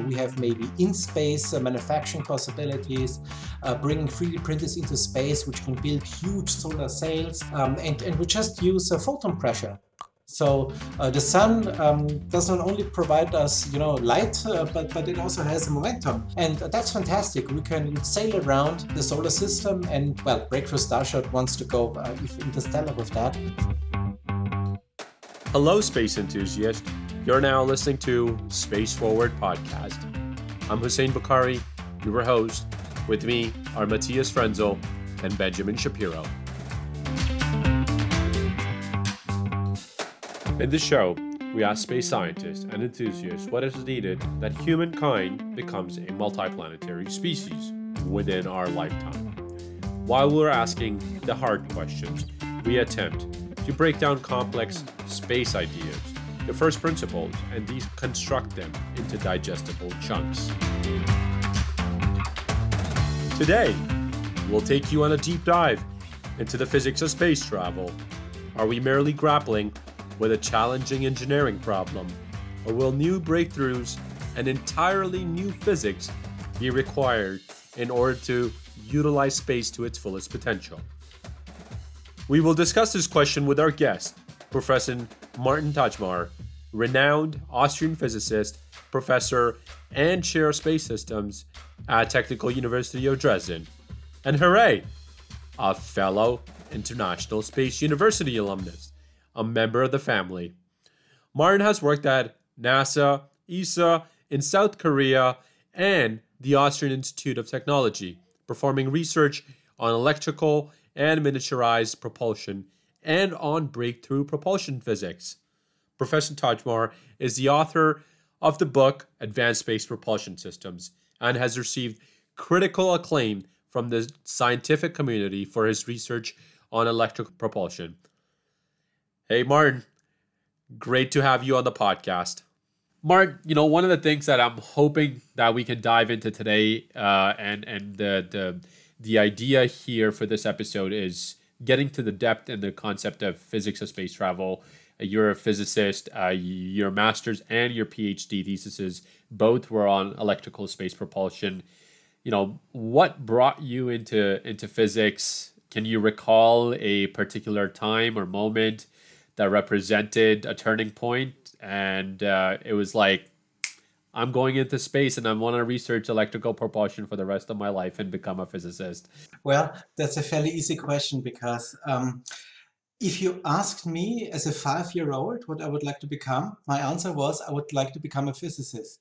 Uh, we have maybe in-space uh, manufacturing possibilities, uh, bringing 3D printers into space, which can build huge solar sails, um, and, and we just use photon pressure. So uh, the sun um, does not only provide us, you know, light, uh, but, but it also has a momentum. And that's fantastic. We can sail around the solar system and, well, Breakthrough Starshot wants to go uh, interstellar with that. Hello, space enthusiast. You're now listening to Space Forward Podcast. I'm Hussein Bukhari, your host. With me are Matthias Frenzel and Benjamin Shapiro. In this show, we ask space scientists and enthusiasts what is needed that humankind becomes a multiplanetary species within our lifetime. While we're asking the hard questions, we attempt to break down complex space ideas, the first principles, and deconstruct them into digestible chunks. Today, we'll take you on a deep dive into the physics of space travel. Are we merely grappling with a challenging engineering problem? Or will new breakthroughs and entirely new physics be required in order to utilize space to its fullest potential? We will discuss this question with our guest, Professor Martin Tajmar, renowned Austrian physicist, professor, and chair of space systems at Technical University of Dresden. And hooray! A fellow International Space University alumnus a member of the family. Martin has worked at NASA, ESA, in South Korea, and the Austrian Institute of Technology, performing research on electrical and miniaturized propulsion and on breakthrough propulsion physics. Professor Tajmar is the author of the book Advanced Space Propulsion Systems and has received critical acclaim from the scientific community for his research on electric propulsion. Hey, Martin, great to have you on the podcast. Martin, you know, one of the things that I'm hoping that we can dive into today, uh, and and the the the idea here for this episode is getting to the depth and the concept of physics of space travel. Uh, you're a physicist. Uh, your master's and your PhD theses both were on electrical space propulsion. You know, what brought you into into physics? Can you recall a particular time or moment? that represented a turning point? and uh, it was like I'm going into space and I want to research electrical propulsion for the rest of my life and become a physicist? Well, that's a fairly easy question because um, if you asked me as a five year old what I would like to become, my answer was I would like to become a physicist.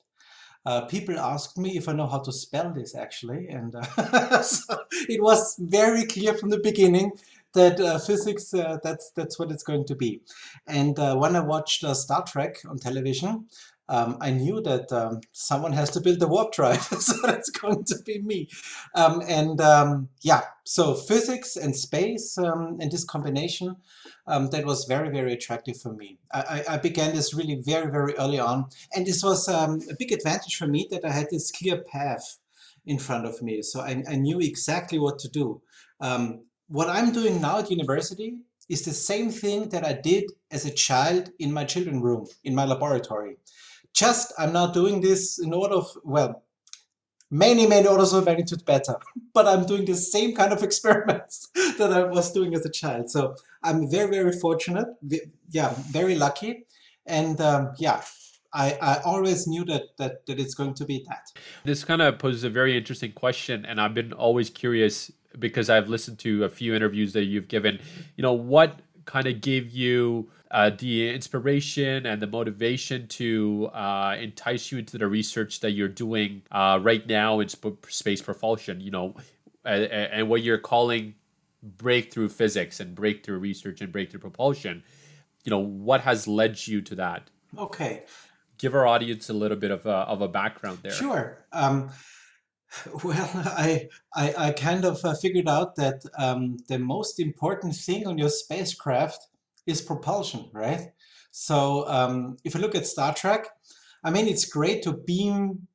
Uh, people asked me if I know how to spell this actually, and uh, so it was very clear from the beginning that uh, physics uh, what it's going to be. And uh, when I watched uh, Star Trek on television, um, I knew that um, someone has to build the warp drive, so that's going to be me. Um, and um, yeah, so physics and space um, and this combination, um, that was very, very attractive for me. I, I, began this really very, very early on. And this was a big advantage for me that I had this clear path in front of me. So I, I knew exactly what to do. What I'm doing now at university is the same thing that I did as a child in my children room, in my laboratory. Just I'm now doing this in order of, well, many, many orders of magnitude better. But I'm doing the same kind of experiments that I was doing as a child. So I'm very, very fortunate. Yeah, very lucky. And um, yeah, I, I always knew that, that that it's going to be that. This kind of poses a very interesting question, and I've been always curious because I've listened to a few interviews that you've given. You know, what kind of gave you uh, the inspiration and the motivation to uh, entice you into the research that you're doing uh, right now in sp- space propulsion? You know, and, and what you're calling breakthrough physics and breakthrough research and breakthrough propulsion. You know, what has led you to that? Okay. Give our audience a little bit of a, of a background there. Sure. Um, well, I, I, I kind of uh, figured out that um, the most important thing on your spacecraft is propulsion, right? So um, if you look at Star Trek, I mean, it's great to beam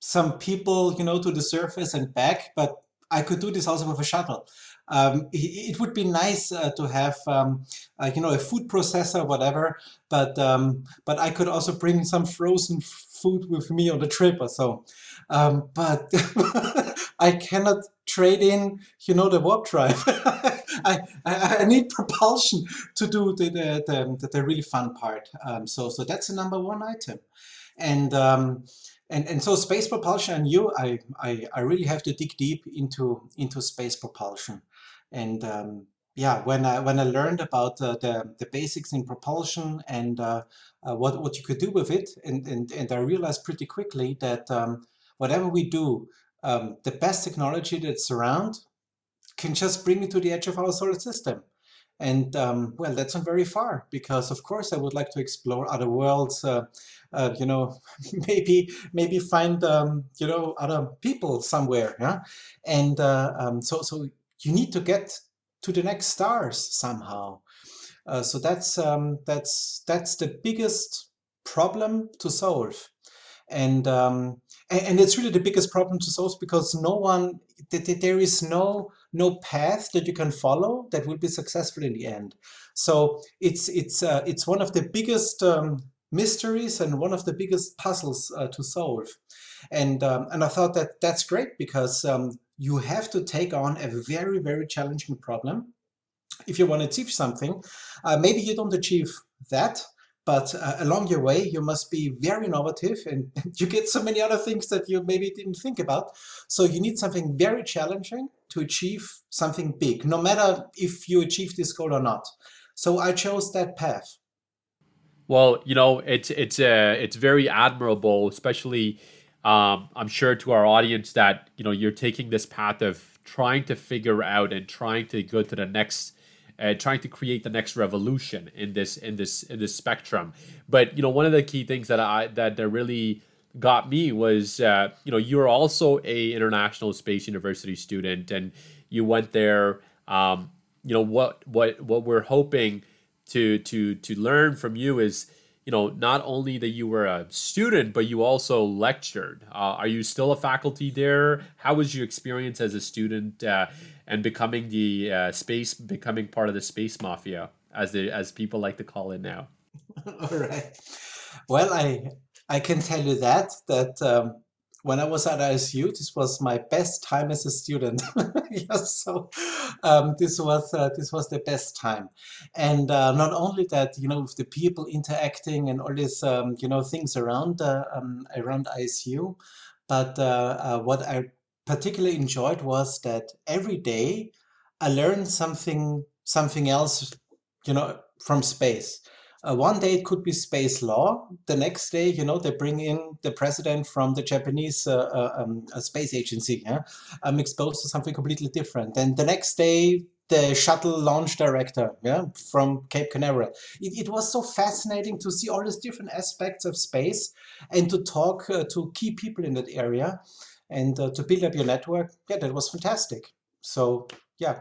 some people, you know, to the surface and back, but I could do this also with a shuttle. Um, it, would be nice uh, to have, um, uh, you know, a food processor, whatever. But um, but I could also bring some frozen food with me on the trip or so. Um, but I cannot trade in, you know, the warp drive. I, I, I, need propulsion to do the the, the, the really fun part. Um, so so that's the number one item, and. Um, and and so space propulsion and you I, I i really have to dig deep into into space propulsion and um, yeah when i when i learned about uh, the the basics in propulsion and uh, uh, what what you could do with it and and, and i realized pretty quickly that um, whatever we do um, the best technology that's around can just bring me to the edge of our solar system and um, well, that's not very far because, of course, I would like to explore other worlds. Uh, uh, you know, maybe maybe find um, you know other people somewhere. Yeah, and uh, um, so so you need to get to the next stars somehow. Uh, so that's um, that's that's the biggest problem to solve, and, um, and it's really the biggest problem to solve because no one there is no no path that you can follow that will be successful in the end. So it's it's uh, it's one of the biggest um, mysteries and one of the biggest puzzles uh, to solve. And um, and I thought that that's great because um, you have to take on a very very challenging problem if you want to achieve something. Uh, maybe you don't achieve that, but uh, along your way, you must be very innovative and you get so many other things that you maybe didn't think about. So you need something very challenging to achieve something big, no matter if you achieve this goal or not. So I chose that path. Well, you know, it's it's uh, it's very admirable, especially um, I'm sure to our audience that you know you're taking this path of trying to figure out and trying to go to the next uh, trying to create the next revolution in this in this in this spectrum. But you know, one of the key things that I that that really got me was uh, you know you're also a international space university student and you went there. Um, you know what what what we're hoping to to to learn from you is you know not only that you were a student but you also lectured uh, are you still a faculty there how was your experience as a student uh, and becoming the uh, space, becoming part of the space mafia, as the as people like to call it now. All right. Well, I I can tell you that that um, when I was at ISU, this was my best time as a student. yes, so um, this was uh, this was the best time, and uh, not only that, you know, with the people interacting and all these um, you know things around uh, um, around ISU, but uh, uh, what I particularly enjoyed was that every day I learned something something else, you know, from space. Uh, one day it could be space law. The next day, you know, they bring in the president from the Japanese uh, uh, um, space agency. Yeah, I'm exposed to something completely different. Then the next day, the shuttle launch director, yeah, from Cape Canaveral. It, it was so fascinating to see all these different aspects of space and to talk uh, to key people in that area and uh, to build up your network yeah that was fantastic so yeah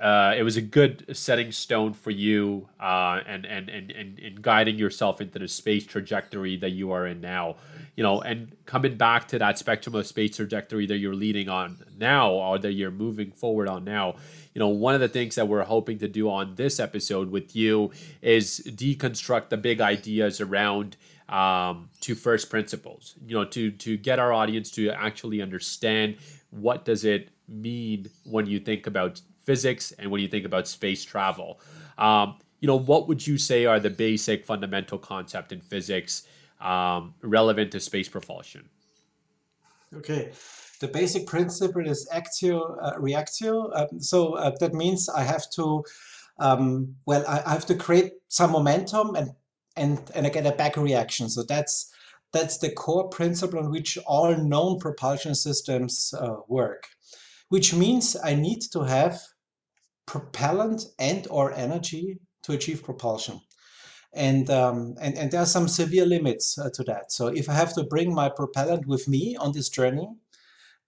uh, it was a good setting stone for you uh, and, and, and, and, and guiding yourself into the space trajectory that you are in now. You know and coming back to that spectrum of space trajectory that you're leading on now or that you're moving forward on now you know one of the things that we're hoping to do on this episode with you is deconstruct the big ideas around um, to first principles. You know to to get our audience to actually understand what does it mean when you think about physics and when you think about space travel? Um, you know what would you say are the basic fundamental concept in physics um, relevant to space propulsion? Okay the basic principle is actio uh, reactio um, so uh, that means i have to um, well I, I have to create some momentum and and, and I get a back reaction. So that's, that's the core principle on which all known propulsion systems uh, work, which means I need to have propellant and or energy to achieve propulsion. And, um, and, and there are some severe limits uh, to that. So if I have to bring my propellant with me on this journey,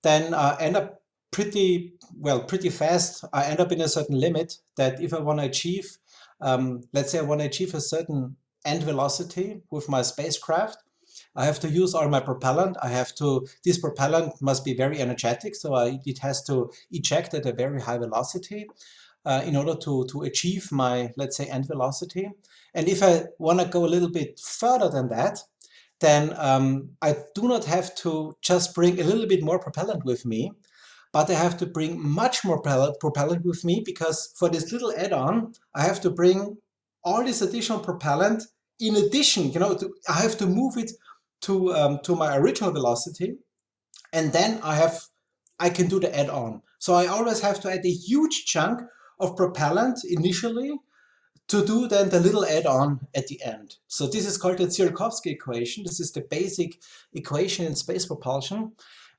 then I end up pretty, well, pretty fast. I end up in a certain limit that if I want to achieve, um, let's say I want to achieve a certain end velocity with my spacecraft, I have to use all my propellant. I have to, this propellant must be very energetic, so I, it has to eject at a very high velocity uh, in order to, to achieve my, let's say, end velocity. And if I want to go a little bit further than that, then um, I do not have to just bring a little bit more propellant with me, but I have to bring much more propellant with me because for this little add-on, I have to bring all this additional propellant in addition, you know, to, I have to move it to, um, to my original velocity and then I have, I can do the add-on. So I always have to add a huge chunk of propellant initially to do then the little add-on at the end. So this is called the Tsiolkovsky equation. This is the basic equation in space propulsion.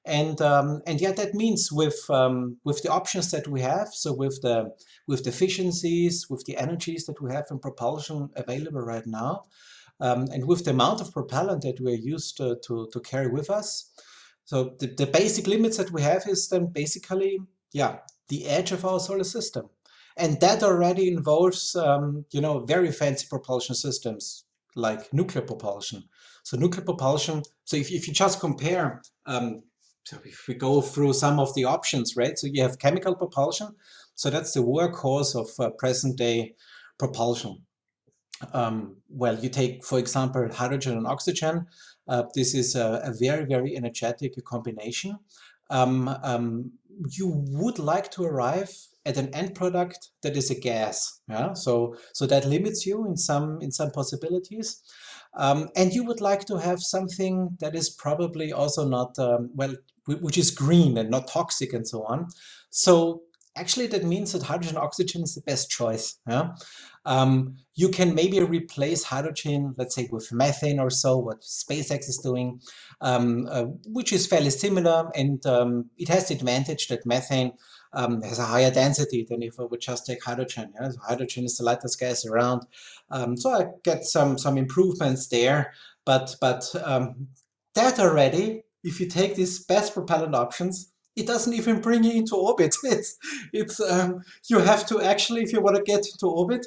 And um, and yeah, that means with um, with the options that we have, so with the with the efficiencies, with the energies that we have in propulsion available right now, um, and with the amount of propellant that we're used to, to, to carry with us. So the, the basic limits that we have is then basically, yeah, the edge of our solar system. And that already involves, um, you know, very fancy propulsion systems like nuclear propulsion. So nuclear propulsion, so if, if you just compare, um, so if we go through some of the options, right? So you have chemical propulsion. So that's the workhorse of uh, present day propulsion. Um, well, you take, for example, hydrogen and oxygen. Uh, this is a, a, very, very energetic combination. Um, um, you would like to arrive at an end product that is a gas. Yeah, so so that limits you in some in some possibilities. Um, and you would like to have something that is probably also not um, well, which is green and not toxic and so on. So actually that means that hydrogen oxygen is the best choice. Yeah? Um, you can maybe replace hydrogen, let's say with methane or so, what SpaceX is doing, um, uh, which is fairly similar. And um, it has the advantage that methane um, has a higher density than if I would just take hydrogen. Yeah? So hydrogen is the lightest gas around. Um, so I get some, some improvements there. But, but um, that already, if you take these best propellant options, it doesn't even bring you into orbit. It's, it's um, you have to actually, if you want to get into orbit,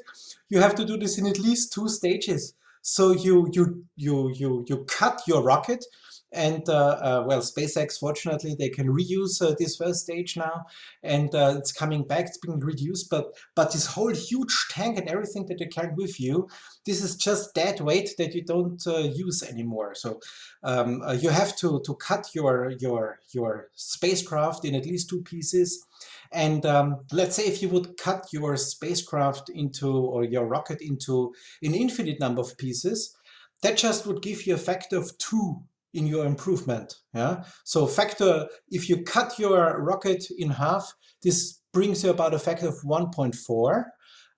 you have to do this in at least two stages. So you you you you you cut your rocket and uh, uh, well, SpaceX, fortunately, they can reuse uh, this first stage now, and it's coming back, it's being reduced. But but this whole huge tank and everything that you carry with you, this is just dead weight that you don't use anymore. So um, you have to to cut your your your spacecraft in at least two pieces. And um, let's say if you would cut your spacecraft into, or your rocket into an infinite number of pieces, that just would give you a factor of two in your improvement. Yeah. So factor, if you cut your rocket in half, this brings you about a factor of 1.4.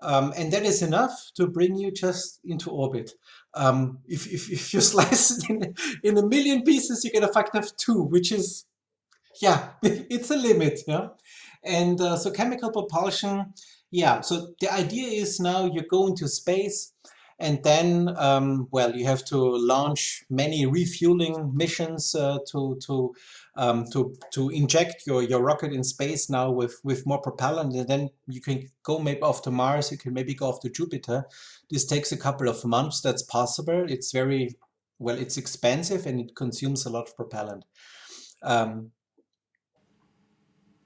Um, and that is enough to bring you just into orbit. Um, if, if, if, you slice it in, in a million pieces, you get a factor of two, which is, yeah, it's a limit. Yeah. And uh, so chemical propulsion, yeah. So the idea is now you go into space and then, um, well, you have to launch many refueling missions uh, to to um, to to inject your your rocket in space now with with more propellant, and then you can go maybe off to Mars. You can maybe go off to Jupiter. This takes a couple of months. That's possible. It's very well. It's expensive and it consumes a lot of propellant. Um,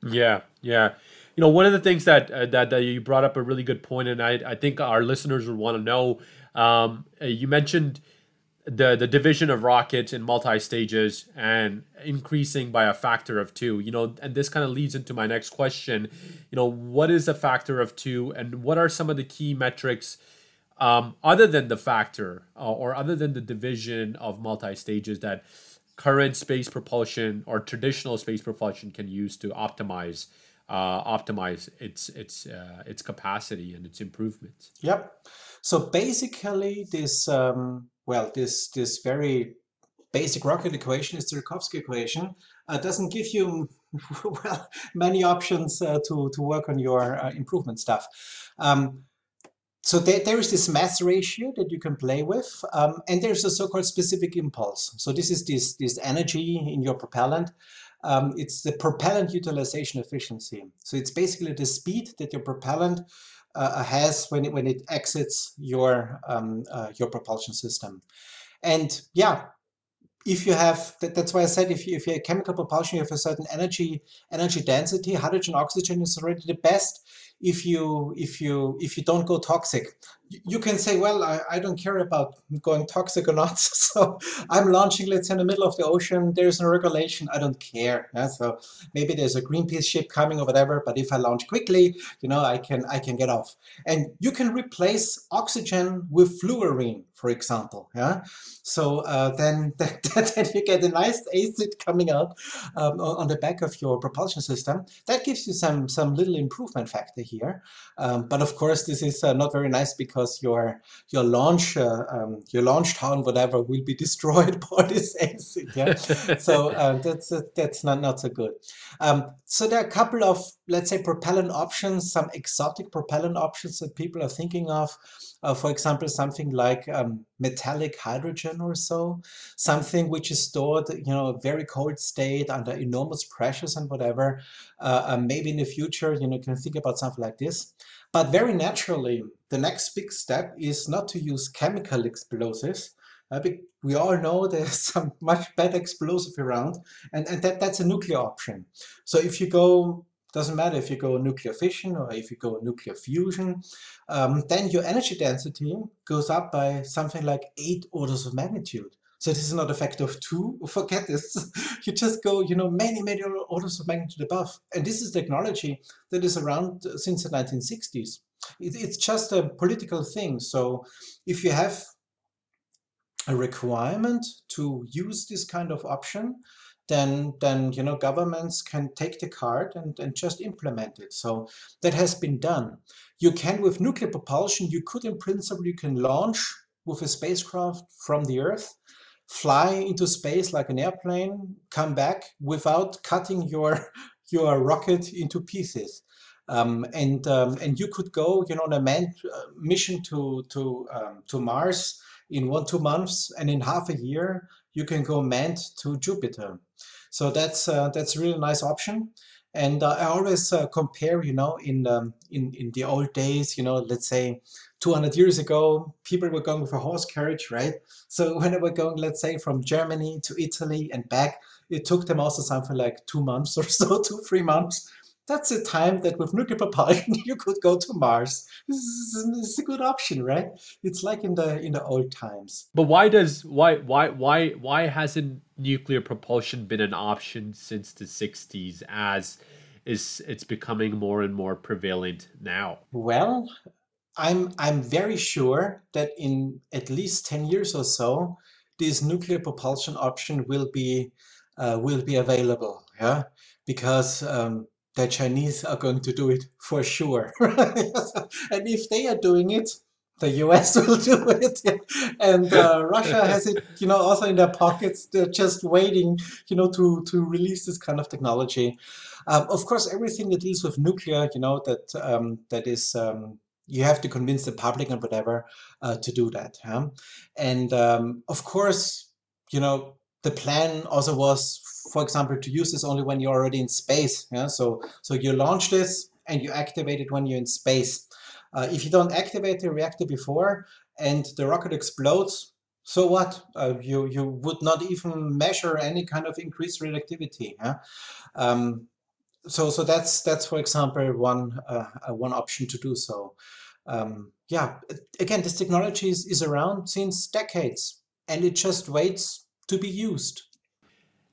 yeah, yeah you know, one of the things that uh, that, that you brought up a really good point, and I I think our listeners would want to know. Um, uh, you mentioned the the division of rockets in multi stages and increasing by a factor of two. You know, and this kind of leads into my next question. You know, what is a factor of two, and what are some of the key metrics? Um, other than the factor uh, or other than the division of multi stages that current space propulsion or traditional space propulsion can use to optimize uh, optimize its its uh, its capacity and its improvements. Yep. So basically, this um, well, this this very basic rocket equation is the Tsiolkovsky equation. Uh, doesn't give you well many options uh, to to work on your uh, improvement stuff. Um, so there, there is this mass ratio that you can play with, um, and there's a so-called specific impulse. So this is this this energy in your propellant um, it's the propellant utilization efficiency. So it's basically the speed that your propellant uh, has when it, when it exits your, um, uh, your propulsion system. And yeah, if you have that, that's why I said if you if you have chemical propulsion, you have a certain energy energy density. Hydrogen oxygen is already the best if you if you if you don't go toxic. You can say well I, I don't care about going toxic or not. So i'm launching let's say in the middle of the ocean. There's no regulation. I don't care. Yeah? so maybe there's a greenpeace ship coming or whatever but if i launch quickly you know i can i can get off. And you can replace oxygen with fluorine for example. Yeah? So uh, then, then you get a nice acid coming out um, on the back of your propulsion system. That gives you some some little improvement factor here. Um, but of course, this is uh, not very nice because your your launch uh, um, your launch town whatever will be destroyed by this acid. Yeah? so uh, that's uh, that's not not so good. Um, so there are a couple of let's say propellant options, some exotic propellant options that people are thinking of. Uh, for example, something like um, metallic hydrogen or so, something which is stored, you know, a very cold state under enormous pressures and whatever. Uh, maybe in the future, you know, can think about something like this. But very naturally, the next big step is not to use chemical explosives. Uh, we all know there's some much better explosive around, and, and that, that's a nuclear option. So if you go doesn't matter if you go nuclear fission or if you go nuclear fusion, um, then your energy density goes up by something like eight orders of magnitude. So this is not a factor of two, forget this. you just go, you know, many, many orders of magnitude above. And this is technology that is around since the 1960s. It, it's just a political thing. So if you have a requirement to use this kind of option, then then you know governments can take the card and, and just implement it. So that has been done. You can with nuclear propulsion, you could in principle you can launch with a spacecraft from the Earth, fly into space like an airplane, come back without cutting your your rocket into pieces. Um, and um, and you could go, you know, on a manned uh, mission to to um, to Mars in one two months, and in half a year you can go manned to Jupiter. So that's uh, that's a really nice option. And uh, I always uh, compare, you know, in, um, in in the old days, you know, let's say 200 years ago, people were going with a horse carriage, right? So when they were going, let's say, from Germany to Italy and back, it took them also something like two months or so, two, three months that's a time that with nuclear propulsion you could go to Mars. This is, a good option, right? It's like in the in the old times. But why does why why why why hasn't nuclear propulsion been an option since the 60s as is it's becoming more and more prevalent now? Well, I'm I'm very sure that in at least 10 years or so this nuclear propulsion option will be uh, will be available, yeah? Because um, the Chinese are going to do it for sure. and if they are doing it, the US will do it. and uh, Russia has it, you know, also in their pockets. They're just waiting, you know, to, to release this kind of technology. Um, of course, everything that deals with nuclear, you know, that um, that is um, you have to convince the public and whatever uh, to do that. Huh? And um, of course, you know, the plan also was, for example, to use this only when you're already in space. Yeah, so so you launch this and you activate it when you're in space. Uh, if you don't activate the reactor before and the rocket explodes, so what? Uh, you you would not even measure any kind of increased radioactivity. Yeah? Um, so so that's that's for example one uh, uh one option to do so. Um, yeah, again, this technology is, is around since decades, and it just waits to be used.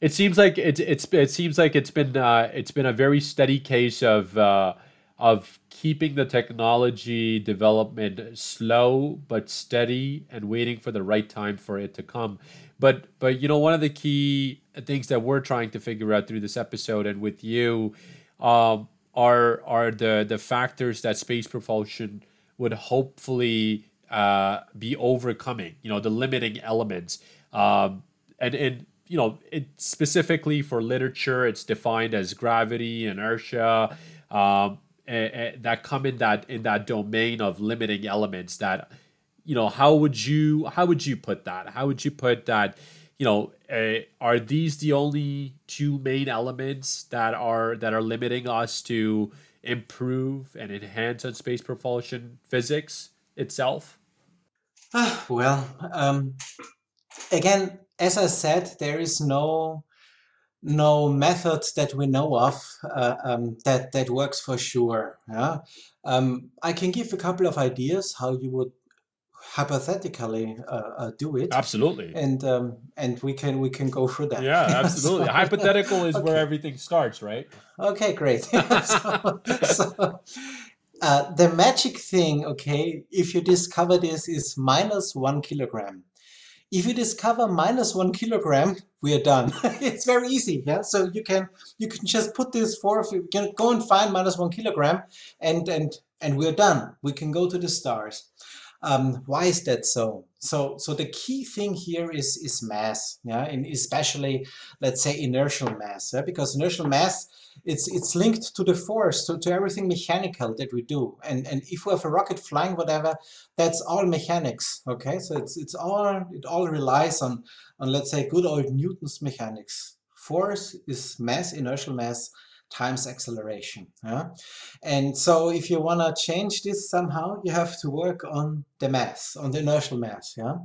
It seems like it's it's it seems like it's been uh, it's been a very steady case of uh, of keeping the technology development slow but steady and waiting for the right time for it to come. But but you know one of the key things that we're trying to figure out through this episode and with you um, are are the the factors that space propulsion would hopefully uh, be overcoming. You know the limiting elements. Um, and and you know it specifically for literature it's defined as gravity inertia um, that come in that in that domain of limiting elements that you know how would you how would you put that? How would you put that you know uh, are these the only two main elements that are that are limiting us to improve and enhance on space propulsion physics itself? Ah, well um, again as I said, there is no no method that we know of uh, um, that that works for sure. Yeah, um, I can give a couple of ideas how you would hypothetically uh, uh, do it. Absolutely. And um, and we can we can go through that. Yeah, absolutely. so, Hypothetical is okay. where everything starts, right? Okay, great. so, so uh, the magic thing, okay, if you discover this is minus one kilogram. If you discover minus one kilogram, we are done. it's very easy, yeah. So you can you can just put this forth. You can go and find minus one kilogram, and and and we're done. We can go to the stars. Um, why is that so? So, so the key thing here is is mass, yeah, and especially let's say inertial mass, yeah? because inertial mass it's it's linked to the force, to, to everything mechanical that we do, and and if we have a rocket flying, whatever, that's all mechanics, okay? So it's it's all it all relies on on let's say good old Newton's mechanics. Force is mass, inertial mass times acceleration. Yeah? And so if you want to change this somehow, you have to work on the mass, on the inertial mass. Yeah?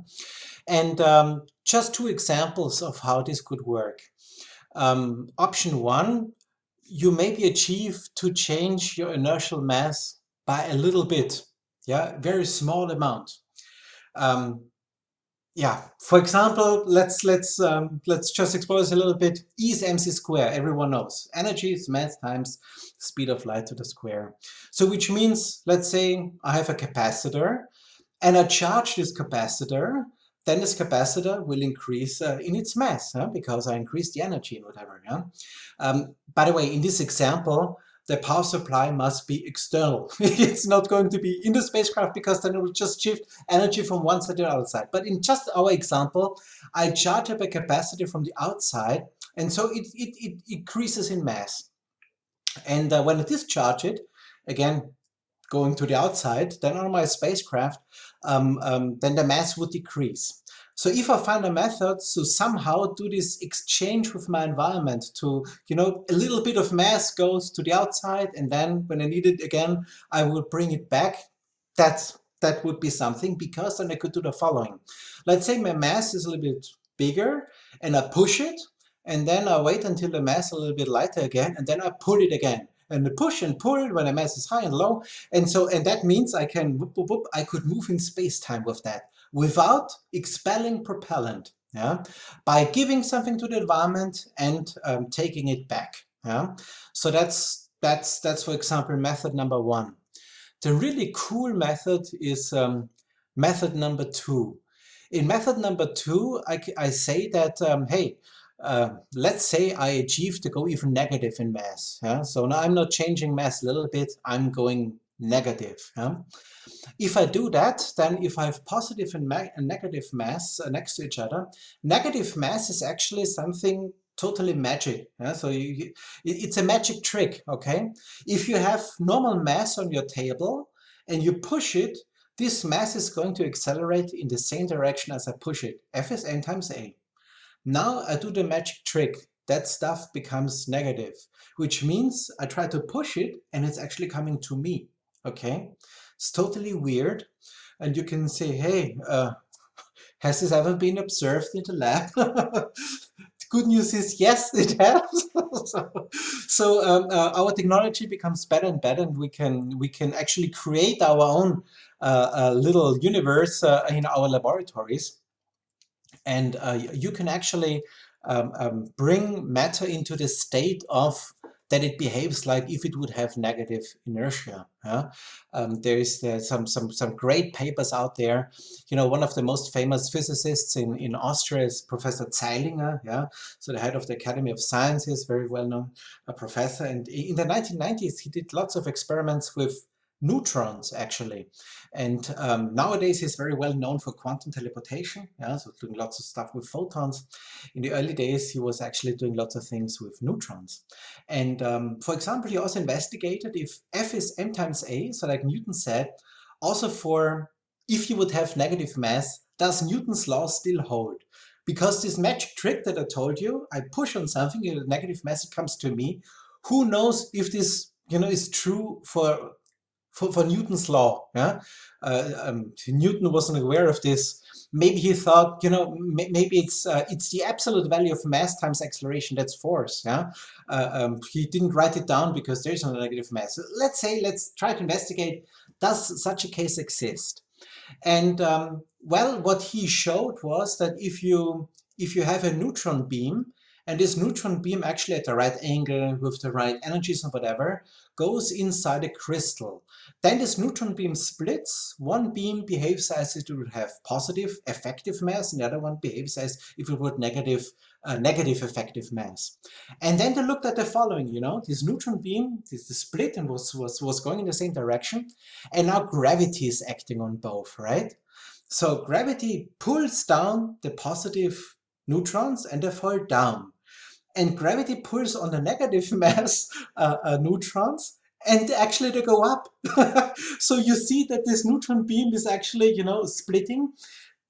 And um, just two examples of how this could work. Um, option one, you maybe achieve to change your inertial mass by a little bit, yeah, very small amount. Um, yeah, for example, let's let's um, let's just explore this a little bit. E is mc square. Everyone knows energy is mass times speed of light to the square. So which means, let's say I have a capacitor, and I charge this capacitor. Then this capacitor will increase uh, in its mass huh? because I increase the energy and whatever. Yeah? Um, by the way, in this example, the power supply must be external. it's not going to be in the spacecraft because then it will just shift energy from one side to the other side. But in just our example, I charge up a capacitor from the outside and so it, it, it increases in mass. And uh, when I discharge it, again, going to the outside, then on my spacecraft, um, um, then the mass would decrease. So if I find a method to somehow do this exchange with my environment to, you know, a little bit of mass goes to the outside and then when I need it again, I will bring it back. That, that would be something because then I could do the following. Let's say my mass is a little bit bigger and I push it and then I wait until the mass is a little bit lighter again and then I pull it again and the push and pull when the mass is high and low and so and that means I can whoop, whoop, whoop, I could move in space-time with that without expelling propellant, yeah, by giving something to the environment and um, taking it back. Yeah, so that's that's that's for example method number one. The really cool method is um, method number two. In method number two, I, I say that um, hey, uh, let's say I achieve to go even negative in mass. Yeah? So now I'm not changing mass a little bit, I'm going negative. Yeah? If I do that, then if I have positive and, and negative mass uh, next to each other, negative mass is actually something totally magic. Yeah? So you, it's a magic trick, okay? If you have normal mass on your table and you push it, this mass is going to accelerate in the same direction as I push it. F is m times a. Now I do the magic trick. That stuff becomes negative, which means I try to push it and it's actually coming to me okay? It's totally weird. And you can say, hey, uh, has this ever been observed in the lab? the good news is yes, it has. so, so um, uh, our technology becomes better and better, and we can we can actually create our own uh, uh little universe uh, in our laboratories. And uh, you can actually um, um, bring matter into the state of that it behaves like if it would have negative inertia. Yeah? Um, there is uh, some, some, some great papers out there. You know, one of the most famous physicists in, in Austria is Professor Zeilinger. Yeah? So the head of the Academy of Sciences, very well known a professor. And in the 1990s, he did lots of experiments with neutrons actually. And um, nowadays he's very well known for quantum teleportation, yeah, so doing lots of stuff with photons. In the early days he was actually doing lots of things with neutrons. And um, for example, he also investigated if F is m times a, so like Newton said, also for if you would have negative mass, does Newton's law still hold? Because this magic trick that I told you, I push on something, a negative mass, comes to me. Who knows if this you know, is true for for, for Newton's law. Yeah? Uh, um, Newton wasn't aware of this maybe he thought, you know, maybe it's uh, it's the absolute value of mass times acceleration that's force. Yeah, uh, um, he didn't write it down because there's no negative mass. So let's say, let's try to investigate: does such a case exist? And um, well, what he showed was that if you if you have a neutron beam and this neutron beam actually at the right angle with the right energies and whatever goes inside a crystal. Then this neutron beam splits. One beam behaves as if it would have positive effective mass, and the other one behaves as if it would negative uh, negative effective mass. And then they looked at the following, you know, this neutron beam, this, split and was, was, was going in the same direction, and now gravity is acting on both, right? So gravity pulls down the positive neutrons and they fall down and gravity pulls on the negative mass uh, uh, neutrons and actually they go up. so you see that this neutron beam is actually, you know, splitting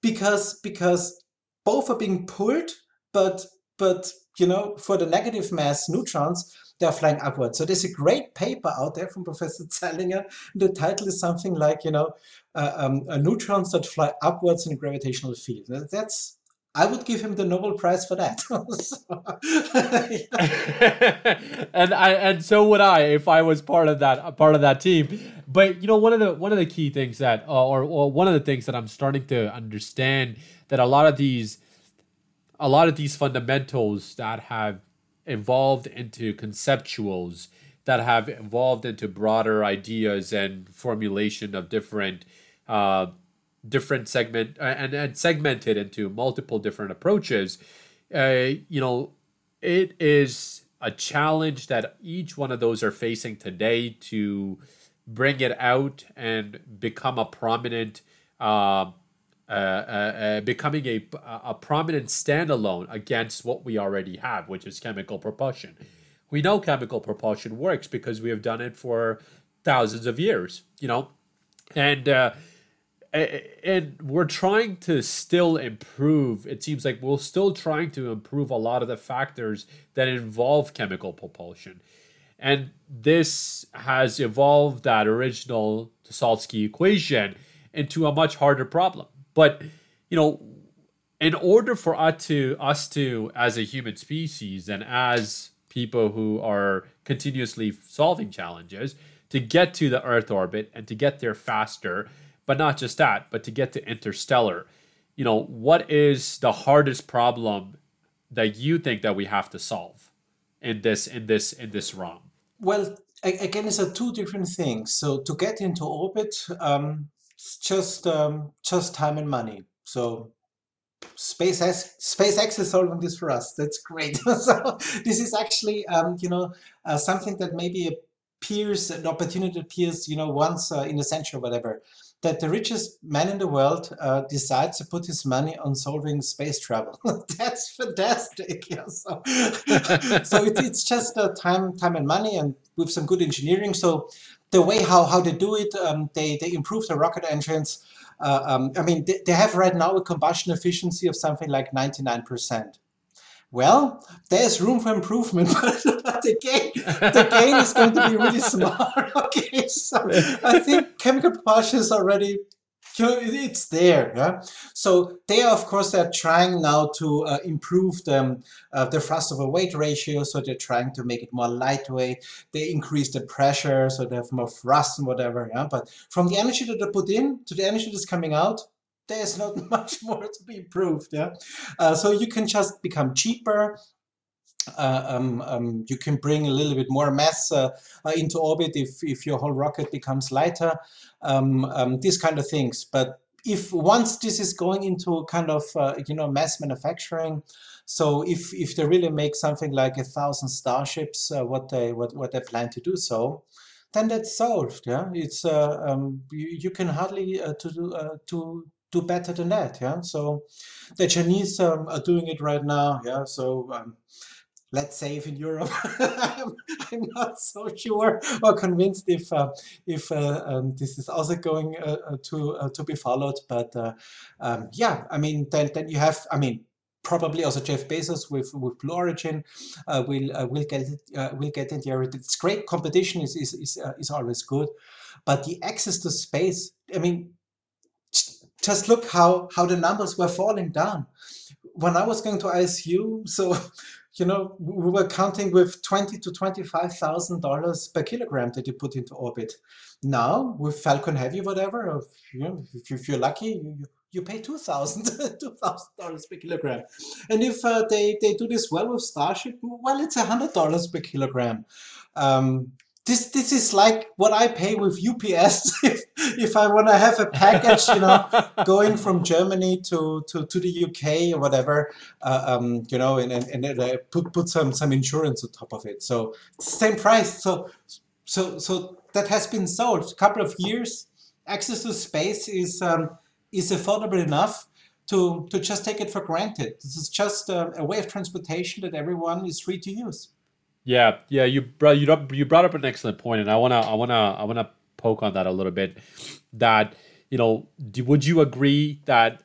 because because both are being pulled, but but you know, for the negative mass neutrons, they're flying upwards. So there's a great paper out there from Professor Zeilinger. The title is something like, you know, uh, um, uh, neutrons that fly upwards in a gravitational field. That's I would give him the Nobel Prize for that. and I and so would I if I was part of that part of that team. But you know, one of the one of the key things that, uh, or, or one of the things that I'm starting to understand that a lot of these, a lot of these fundamentals that have evolved into conceptuals that have evolved into broader ideas and formulation of different uh, different segment uh, and, and segmented into multiple different approaches uh, you know it is a challenge that each one of those are facing today to bring it out and become a prominent uh, uh, uh, uh becoming a, a prominent standalone against what we already have, which is chemical propulsion. We know chemical propulsion works because we have done it for thousands of years, you know, and uh, and we're trying to still improve it seems like we're still trying to improve a lot of the factors that involve chemical propulsion. And this has evolved that original Tsiolkovsky equation into a much harder problem. But you know in order for us to us to as a human species and as people who are continuously solving challenges to get to the earth orbit and to get there faster but not just that, but to get to interstellar, you know, what is the hardest problem that you think that we have to solve in this in this in this realm? Well, again, it's a two different things. So to get into orbit, um, it's just um, just time and money. So SpaceX SpaceX is solving this for us. That's great. so this is actually um, you know uh, something that maybe appears an opportunity appears you know once uh, in a century or whatever that the richest man in the world uh, decides to put his money on solving space travel. That's fantastic. Yeah, so so it, it's just uh, time, time and money, and with some good engineering. So the way how, how they do it, um, they they improve the rocket engines. Uh, um, I mean, they, they have right now a combustion efficiency of something like 99%. Well, there's room for improvement, but the gain, the gain is going to be really small. okay, so I think chemical propulsion is already it's there yeah? So they are of course they're trying now to uh, improve the, uh, the thrust over weight ratio so they're trying to make it more lightweight. They increase the pressure so they have more thrust and whatever yeah? But from the energy that they put in to the energy that's coming out there's not much more to be improved. Yeah, uh, so you can just become cheaper. Uh, um, um, you can bring a little bit more mass uh, uh into orbit if if your whole rocket becomes lighter. Um, um these kind of things, but if once this is going into kind of uh, you know mass manufacturing, so if if they really make something like a thousand starships, uh, what they what what they plan to do so, then that's solved. Yeah, it's uh, um, you, you can hardly uh, to uh, to do better than that. Yeah, so the Chinese um, are doing it right now. Yeah, so um, let's say if in Europe, I'm, I'm, not so sure or convinced if uh, if uh, um, this is also going uh, uh to uh, to be followed. But uh, um, yeah, I mean, then then you have, I mean. Probably also Jeff Bezos with, with Blue Origin will will get it, will get in there. It's great competition is is is, is always good, but the access to space. I mean, just look how how the numbers were falling down. When I was going to ISU, so you know we were counting with twenty to twenty five thousand dollars per kilogram that you put into orbit. Now with Falcon Heavy, whatever, you know, if, if you're lucky, you, you pay two thousand two thousand dollars per kilogram. And if uh, they they do this well with Starship, well, it's a hundred dollars per kilogram. Um, this this is like what I pay with UPS if, if I want to have a package, you know, going from Germany to, to, to the UK or whatever, uh, um, you know, and and, and uh, put put some some insurance on top of it. So same price. So so so that has been sold. A couple of years, access to space is um, is affordable enough to to just take it for granted. This is just a, a way of transportation that everyone is free to use. Yeah, yeah, you brought you up you brought up an excellent point, and I wanna I wanna I wanna poke on that a little bit. That you know, do, would you agree that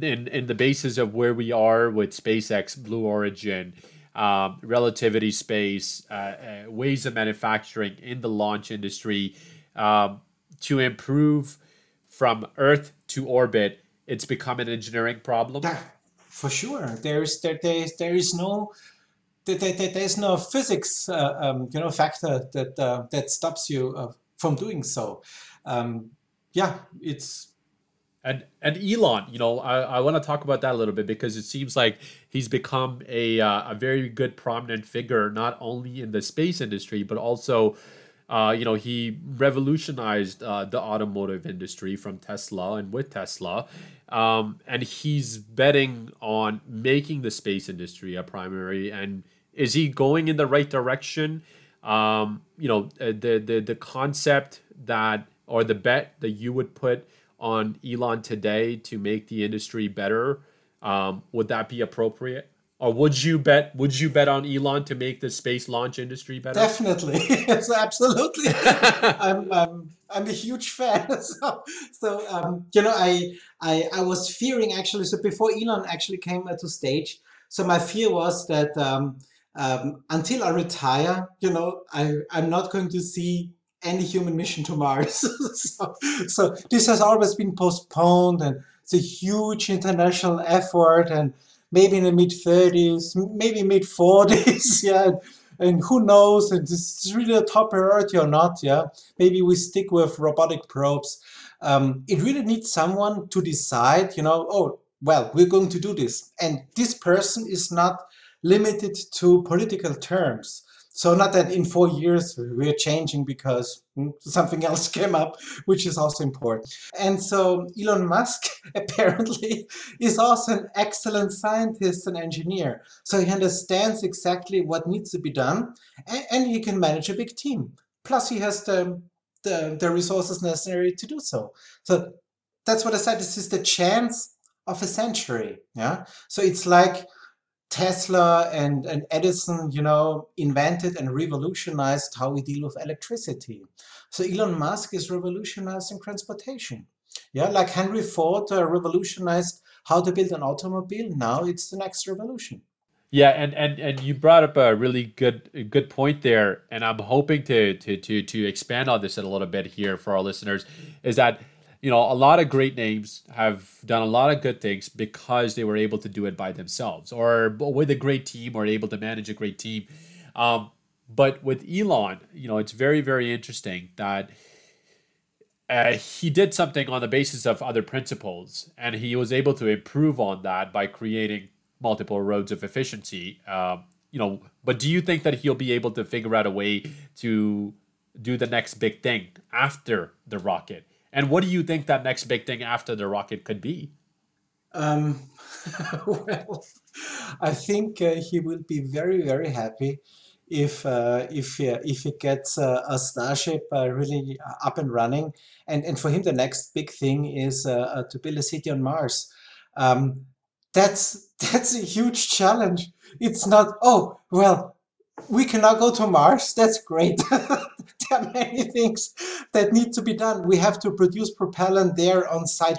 in in the basis of where we are with SpaceX, Blue Origin, um, relativity space, uh, uh, ways of manufacturing in the launch industry, um, to improve from Earth to orbit, it's become an engineering problem. Yeah, for sure. There's there there, there is no there's no physics, uh, um, you know, factor that uh, that stops you uh, from doing so. Um, yeah, it's and and Elon, you know, I, I want to talk about that a little bit because it seems like he's become a uh, a very good prominent figure not only in the space industry but also. Uh, you know, he revolutionized uh, the automotive industry from Tesla and with Tesla. Um, and he's betting on making the space industry a primary and is he going in the right direction? Um, you know, uh, the the the concept that or the bet that you would put on Elon today to make the industry better, um, would that be appropriate? Or would you bet? Would you bet on Elon to make the space launch industry better? Definitely, yes, absolutely. I'm, I'm I'm a huge fan. So so um, you know, I I I was fearing actually. So before Elon actually came to stage, so my fear was that um, um, until I retire, you know, I, I'm not going to see any human mission to Mars. so, so this has always been postponed and it's a huge international effort and maybe in the mid 30s, maybe mid 40s, yeah. And who knows, and this is really a top priority or not, yeah. Maybe we stick with robotic probes. Um, it really needs someone to decide, you know, oh, well, we're going to do this. And this person is not limited to political terms. So not that in four years we're changing because hmm, something else came up, which is also important. And so Elon Musk apparently is also an excellent scientist and engineer. So he understands exactly what needs to be done and, and he can manage a big team. Plus he has the, the, the resources necessary to do so. So that's what I said. This is the chance of a century. Yeah. So it's like Tesla and, and Edison, you know, invented and revolutionized how we deal with electricity. So Elon Musk is revolutionizing transportation. Yeah, like Henry Ford uh, revolutionized how to build an automobile. Now it's the next revolution. Yeah, and, and and you brought up a really good good point there, and I'm hoping to to to to expand on this a little bit here for our listeners. Is that you know, a lot of great names have done a lot of good things because they were able to do it by themselves or with a great team or able to manage a great team. Um, but with Elon, you know, it's very, very interesting that uh, he did something on the basis of other principles and he was able to improve on that by creating multiple roads of efficiency. Um, you know, but do you think that he'll be able to figure out a way to do the next big thing after the rocket? And what do you think that next big thing after the rocket could be? Um, well, I think uh, he will be very, very happy if uh, if uh, if he gets uh, a Starship uh, really up and running. And and for him, the next big thing is uh, to build a city on Mars. Um, that's that's a huge challenge. It's not. Oh well, we cannot go to Mars. That's great. there are many things that need to be done. We have to produce propellant there on site.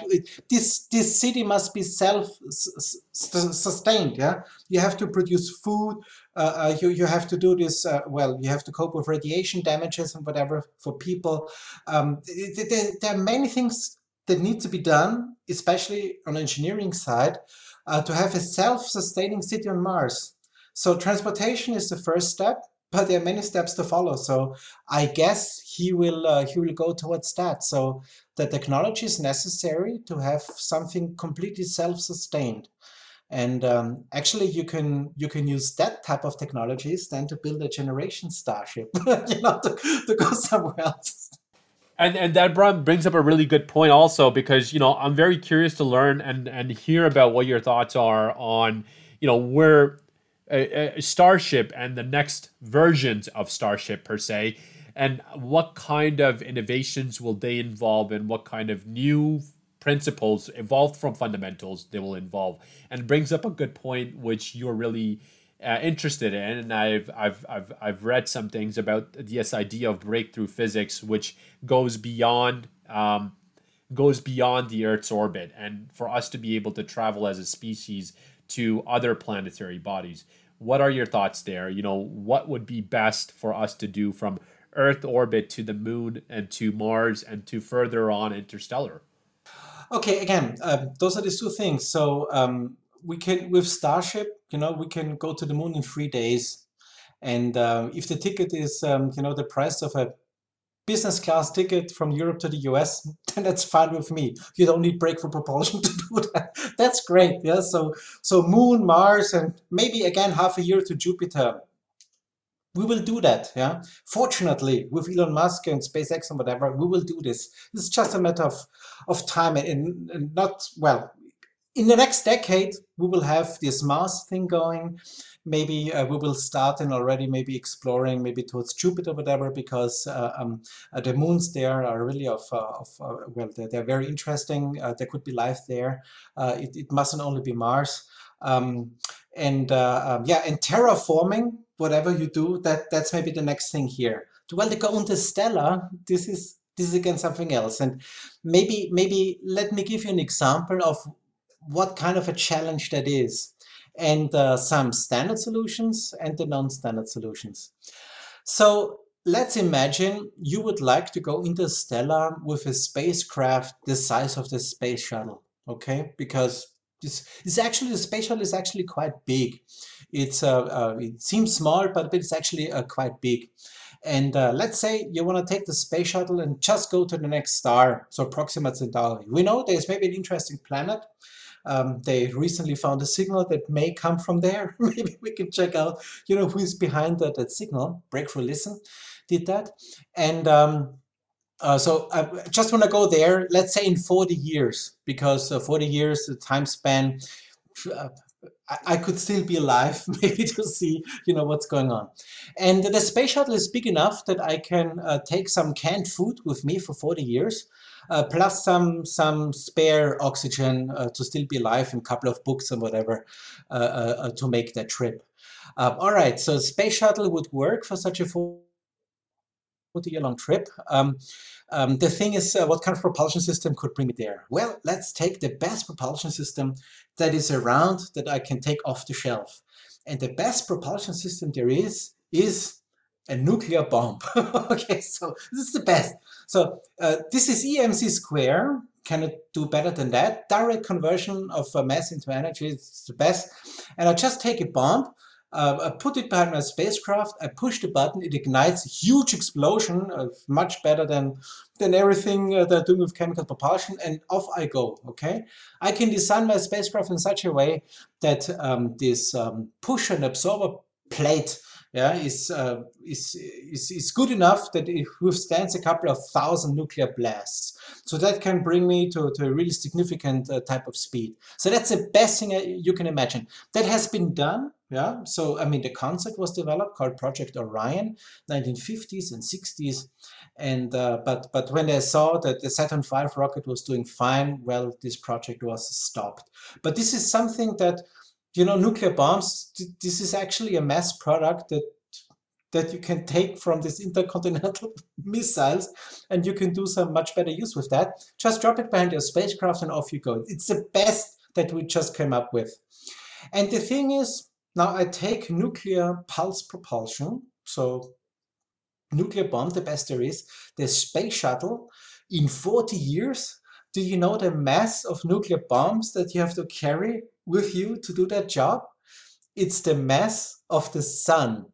This this city must be self-sustained. Yeah, you have to produce food. Uh, uh, you you have to do this. Uh, well, you have to cope with radiation damages and whatever for people. Um, there, there are many things that need to be done, especially on engineering side, uh, to have a self-sustaining city on Mars. So transportation is the first step, but there are many steps to follow. So I guess he will uh, he will go towards that. So the technology is necessary to have something completely self-sustained. And um, actually, you can you can use that type of technologies then to build a generation starship, you know, to, to go somewhere else. And and that brings up a really good point also because you know I'm very curious to learn and and hear about what your thoughts are on you know where a, Starship and the next versions of Starship per se, and what kind of innovations will they involve and what kind of new principles evolved from fundamentals they will involve. And brings up a good point which you're really uh, interested in and I've, I've I've I've read some things about this idea of breakthrough physics which goes beyond um, goes beyond the Earth's orbit. And for us to be able to travel as a species to other planetary bodies. What are your thoughts there? You know, what would be best for us to do from Earth orbit to the moon and to Mars and to further on interstellar? Okay, again, um, those are the two things. So um, we can, with Starship, you know, we can go to the moon in three days. And um, if the ticket is, um, you know, the price of a business class ticket from Europe to the US, then that's fine with me. You don't need breakthrough propulsion to do that. That's great. Yeah. So so Moon, Mars, and maybe again half a year to Jupiter. We will do that. Yeah. Fortunately, with Elon Musk and SpaceX and whatever, we will do this. It's just a matter of of time and, and not well. In the next decade, we will have this Mars thing going maybe uh, we will start in already maybe exploring maybe towards Jupiter, whatever, because uh, um, uh, the moons there are really of, uh, of uh, well, they're, they're, very interesting. there could be life there. It, it, mustn't only be Mars. Um, and um, yeah, and terraforming, whatever you do, that that's maybe the next thing here. Well, the interstellar, this is this is again something else. And maybe maybe let me give you an example of what kind of a challenge that is and uh, some standard solutions and the non-standard solutions. So let's imagine you would like to go interstellar with a spacecraft the size of the space shuttle, okay? Because this is actually, the space shuttle is actually quite big. It's uh, uh, It seems small, but, it's actually uh, quite big. And uh, let's say you want to take the space shuttle and just go to the next star, so Proxima Centauri. We know there's maybe an interesting planet, um, they recently found a signal that may come from there. Maybe we can check out, you know, who is behind that, that signal. Breakthrough Listen did that. And um, uh, so I just want to go there, let's say in 40 years, because uh, 40 years, the time span, uh, I, could still be alive, maybe to see, you know, what's going on. And the space shuttle is big enough that I can uh, take some canned food with me for 40 years plus some some spare oxygen uh, to still be alive and a couple of books and whatever uh, uh, uh, to make that trip. Um, all right, so space shuttle would work for such a 40 year long trip. Um, um, the thing is, what kind of propulsion system could bring me there? Well, let's take the best propulsion system that is around that I can take off the shelf. And the best propulsion system there is is a nuclear bomb. okay, so this is the best. So uh, this is EMC square. Can it do better than that? Direct conversion of uh, mass into energy is the best. And I just take a bomb, uh, I put it behind my spacecraft, I push the button, it ignites a huge explosion, uh, much better than, than everything uh, they're doing with chemical propulsion, and off I go, okay? I can design my spacecraft in such a way that um, this um, push and absorber plate yeah, is, uh, is, is, is good enough that it withstands a couple of thousand nuclear blasts. So that can bring me to, to a really significant uh, type of speed. So that's the best thing you can imagine. That has been done. Yeah, so I mean the concept was developed called Project Orion, 1950s and 60s, and uh, but but when they saw that the Saturn V rocket was doing fine, well, this project was stopped. But this is something that you know, nuclear bombs, this is actually a mass product that that you can take from these intercontinental missiles and you can do some much better use with that. Just drop it behind your spacecraft and off you go. It's the best that we just came up with. And the thing is, now I take nuclear pulse propulsion, so nuclear bomb, the best there is, the space shuttle, in 40 years, do you know the mass of nuclear bombs that you have to carry with you to do that job? It's the mass of the sun.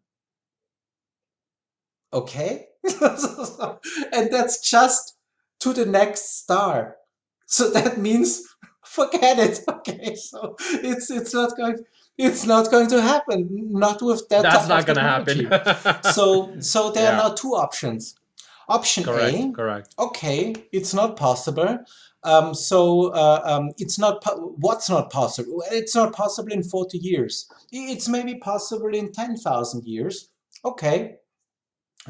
Okay? and that's just to the next star. So that means forget it. Okay, so it's it's not going it's not going to happen. Not with that. That's not going to happen. so so there yeah. are now two options. Option correct, A. Correct. Okay, it's not possible. Um, so uh, um, it's not what's not possible. It's not possible in 40 years. It's maybe possible in 10,000 years. Okay,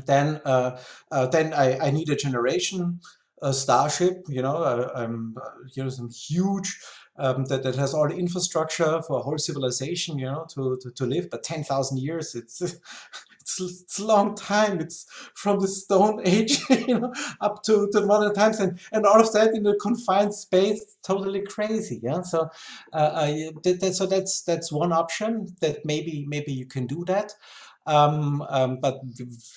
then uh, uh, then I, I need a generation a starship. You know, uh, um, you know some huge um, that, that has all the infrastructure for a whole civilization, you know, to, to, to live. But 10,000 years, it's, it's, it's a long time. It's from the Stone Age, you know, up to, to modern times. And, and all of that in a confined space, totally crazy. Yeah. So, uh, I, that, that, so that's, that's one option that maybe, maybe you can do that. Um, um, but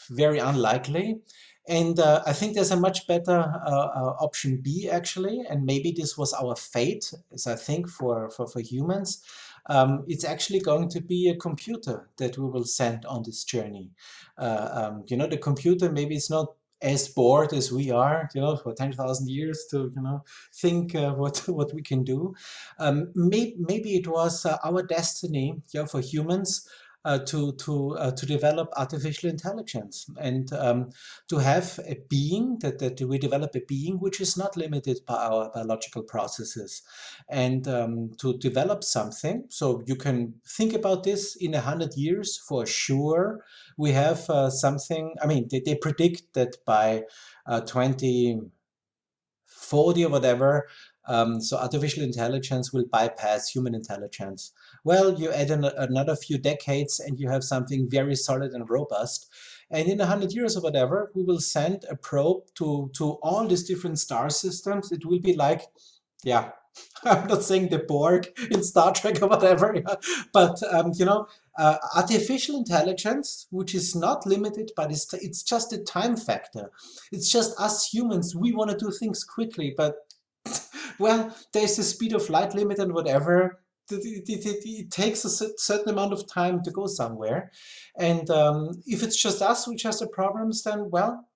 very unlikely. And uh, I think there's a much better uh, uh, option B actually, and maybe this was our fate, as I think for, for, for humans. Um, it's actually going to be a computer that we will send on this journey. Uh, um, you know, the computer maybe it's not as bored as we are, you know, for 10,000 years to, you know, think uh, what what we can do. Um, may, maybe it was uh, our destiny, yeah, for humans to to uh, to develop artificial intelligence and um, to have a being that that we develop a being which is not limited by our biological processes, and um, to develop something. So you can think about this in a hundred years for sure. We have uh, something. I mean, they, they predict that by uh, 2040 or whatever. Um, so artificial intelligence will bypass human intelligence. Well, you add an, another few decades and you have something very solid and robust. And in a hundred years or whatever, we will send a probe to, to all these different star systems. It will be like, yeah, I'm not saying the Borg in Star Trek or whatever, yeah, but um, you know, uh, artificial intelligence, which is not limited by this, it's just a time factor. It's just us humans, we want to do things quickly, but well, there's the speed of light limit and whatever it, it, it, takes a certain amount of time to go somewhere. And um, if it's just us which has the problems, then, well,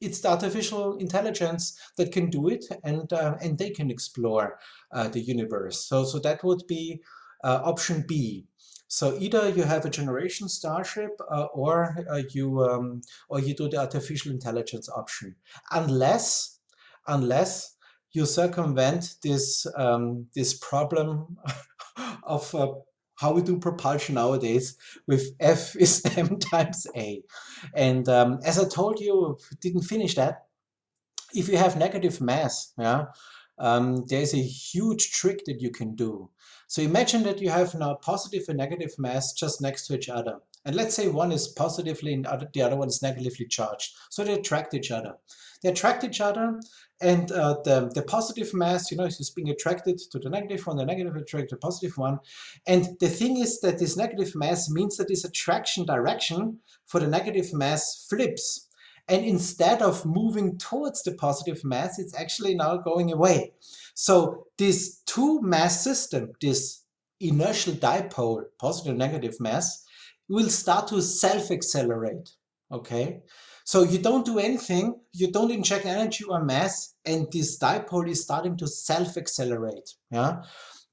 it's the artificial intelligence that can do it and, uh, and they can explore uh, the universe. So, so that would be uh, option B. So either you have a generation starship uh, or uh, you um, or you do the artificial intelligence option, unless unless you circumvent this um, this problem of uh, how we do propulsion nowadays with F is m times a. And um, as I told you, didn't finish that. If you have negative mass, yeah, um, there's a huge trick that you can do. So imagine that you have now positive and negative mass just next to each other. And let's say one is positively and the other one is negatively charged. So they attract each other. They attract each other and uh, the, the positive mass, you know, is being attracted to the negative one, the negative attracted to the positive one. And the thing is that this negative mass means that this attraction direction for the negative mass flips. And instead of moving towards the positive mass, it's actually now going away. So this two mass system, this inertial dipole, positive negative mass, will start to self-accelerate. Okay, so you don't do anything, you don't inject energy or mass, and this dipole is starting to self-accelerate. Yeah,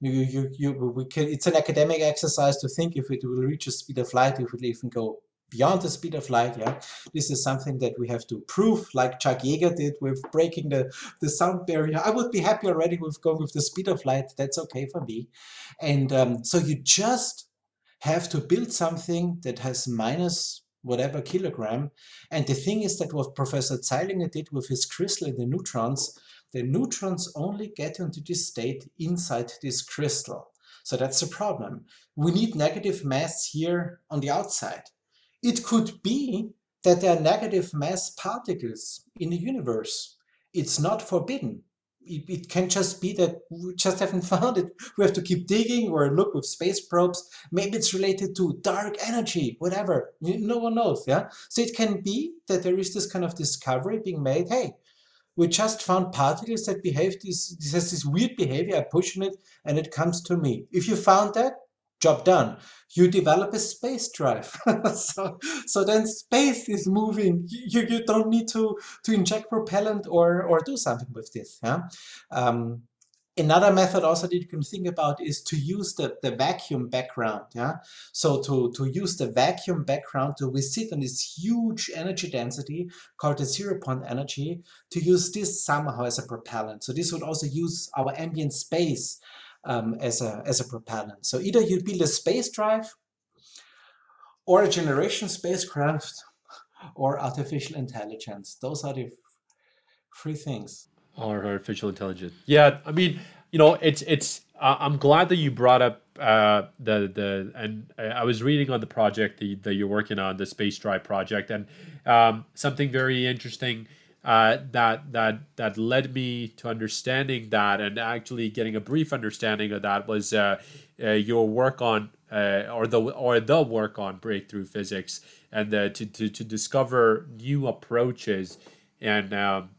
you, you, you, we can, it's an academic exercise to think if it will reach a speed of light, if it will even go beyond the speed of light. Yeah, this is something that we have to prove, like Chuck Yeager did with breaking the, the sound barrier. I would be happy already with going with the speed of light. That's okay for me. And um, so you just have to build something that has minus whatever kilogram. And the thing is that what Professor Zeilinger did with his crystal and the neutrons, the neutrons only get into this state inside this crystal. So that's the problem. We need negative mass here on the outside. It could be that there are negative mass particles in the universe. It's not forbidden it, it can just be that we just haven't found it. We have to keep digging or look with space probes. Maybe it's related to dark energy, whatever. No one knows, yeah? So it can be that there is this kind of discovery being made, hey, we just found particles that behave this, this has this weird behavior. I push on it and it comes to me. If you found that, job done. You develop a space drive. so, so then space is moving. You, you don't need to, to inject propellant or, or do something with this. Yeah. Um, Another method also that you can think about is to use the, the vacuum background. Yeah. So to, to use the vacuum background to we sit on this huge energy density called the zero point energy to use this somehow as a propellant. So this would also use our ambient space um, as, a, as a propellant. So either you build a space drive or a generation spacecraft or artificial intelligence. Those are the three things or artificial intelligence. Yeah, I mean, you know, it's it's. Uh, I'm glad that you brought up uh, the the and I was reading on the project the, that you're working on the Space Drive project and um, something very interesting uh, that that that led me to understanding that and actually getting a brief understanding of that was uh, uh, your work on uh, or the or the work on breakthrough physics and to, to to discover new approaches and um,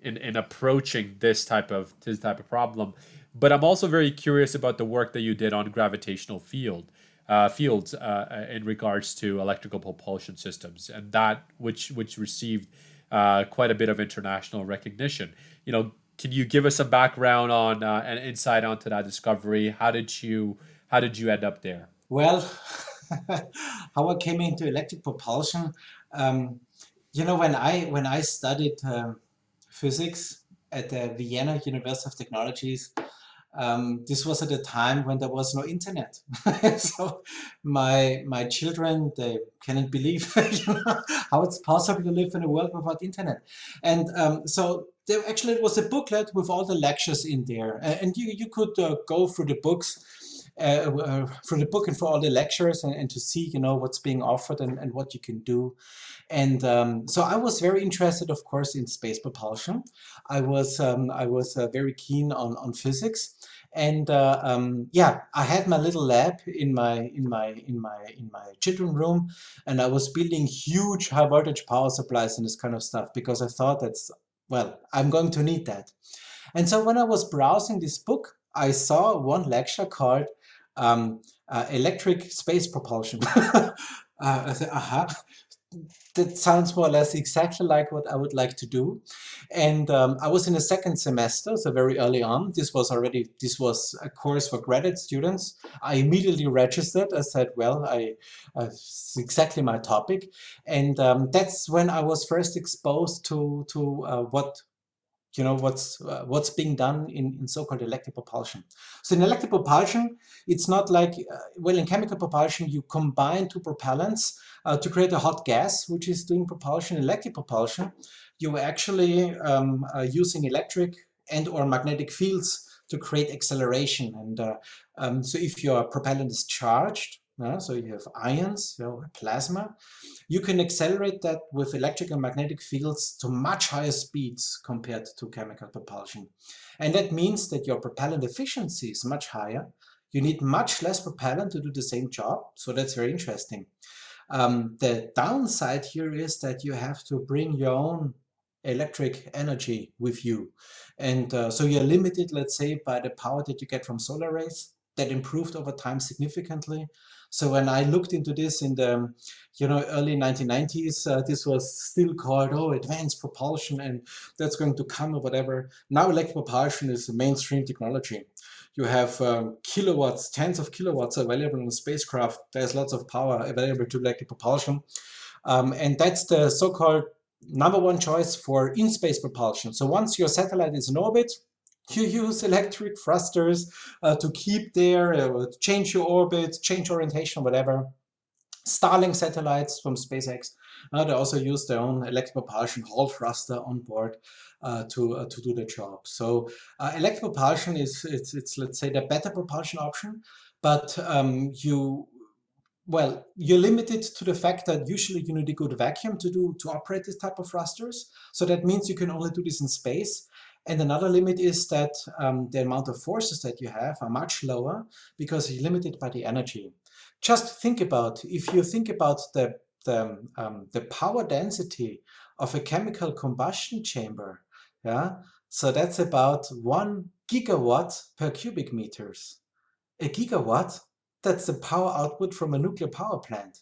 in, in approaching this type of this type of problem. But I'm also very curious about the work that you did on gravitational field uh, fields uh, in regards to electrical propulsion systems, and that which which received uh, quite a bit of international recognition. You know, can you give us a background on uh, an insight onto that discovery? How did you how did you end up there? Well, how I came into electric propulsion. Um, you know, when I when I studied um, physics at the Vienna University of Technologies. Um, this was at a time when there was no internet. so my my children they cannot believe how it's possible to live in a world without internet. And um, so there actually it was a booklet with all the lectures in there, and you you could uh, go through the books. Uh, uh, through the book and for all the lectures and, and to see you know what's being offered and, and what you can do and um, so I was very interested, of course, in space propulsion. I was um, I was uh, very keen on on physics, and uh, um, yeah, I had my little lab in my in my in my in my children room, and I was building huge high voltage power supplies and this kind of stuff because I thought that's well, I'm going to need that. And so when I was browsing this book, I saw one lecture called um, uh, Electric Space Propulsion. uh, I said, aha, that sounds more or less exactly like what I would like to do. And um, I was in the second semester, so very early on. This was already this was a course for graduate students. I immediately registered. I said, well, I uh, it's exactly my topic, and um, that's when I was first exposed to to uh, what you know what's uh, what's being done in, in so-called electric propulsion. So in electric propulsion, it's not like uh, well in chemical propulsion you combine two propellants uh, to create a hot gas, which is doing propulsion, in electric propulsion. You're actually um, using electric and or magnetic fields to create acceleration. And uh, um, so if your propellant is charged, uh, so you have ions, you know, plasma, you can accelerate that with electric and magnetic fields to much higher speeds compared to chemical propulsion. And that means that your propellant efficiency is much higher. You need much less propellant to do the same job. So that's very interesting. Um, the downside here is that you have to bring your own electric energy with you. And uh, so you're limited, let's say, by the power that you get from solar rays that improved over time significantly. So when I looked into this in the you know early 1990s, uh, this was still called oh advanced propulsion and that's going to come or whatever. Now electric propulsion is a mainstream technology. You have um, kilowatts, tens of kilowatts available in spacecraft. There's lots of power available to electric propulsion. Um, and that's the so-called number one choice for in-space propulsion. So once your satellite is in orbit, you use electric thrusters uh, to keep there, uh, change your orbit, change orientation, whatever. Starlink satellites from SpaceX, uh, they also use their own electric propulsion Hall thruster on board uh, to uh, to do the job. So uh, electric propulsion is it's, it's let's say the better propulsion option, but um, you well you're limited to the fact that usually you need a good vacuum to do to operate this type of thrusters. So that means you can only do this in space. And another limit is that um, the amount of forces that you have are much lower because you're limited by the energy. Just think about, if you think about the, the, um, the power density of a chemical combustion chamber, Yeah, so that's about one gigawatt per cubic meters. A gigawatt, that's the power output from a nuclear power plant.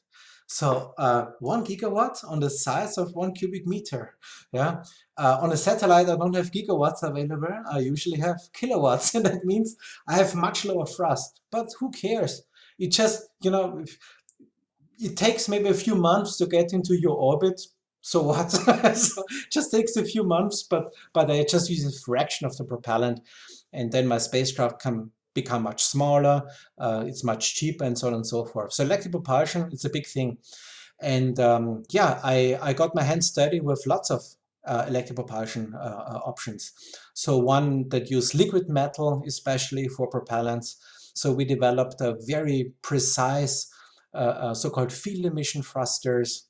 So uh, one gigawatt on the size of one cubic meter. Yeah. Uh, on a satellite, I don't have gigawatts available. I usually have kilowatts, and that means I have much lower thrust. But who cares? It just, you know, it takes maybe a few months to get into your orbit. So what? so just takes a few months, but but I just use a fraction of the propellant, and then my spacecraft can become much smaller. Uh, it's much cheaper, and so on and so forth. So electric propulsion is a big thing, and um, yeah, I I got my hands dirty with lots of uh, electric propulsion uh, uh options. So one that use liquid metal, especially for propellants. So we developed a very precise uh, uh, so-called field emission thrusters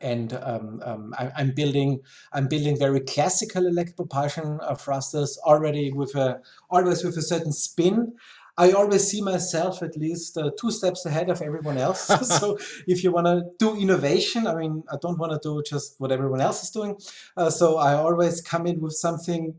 and um, um, I, am building I'm building very classical electric propulsion uh, thrusters already with a always with a certain spin. I always see myself at least uh, two steps ahead of everyone else. so if you want to do innovation, I mean, I don't want to do just what everyone else is doing. Uh, so I always come in with something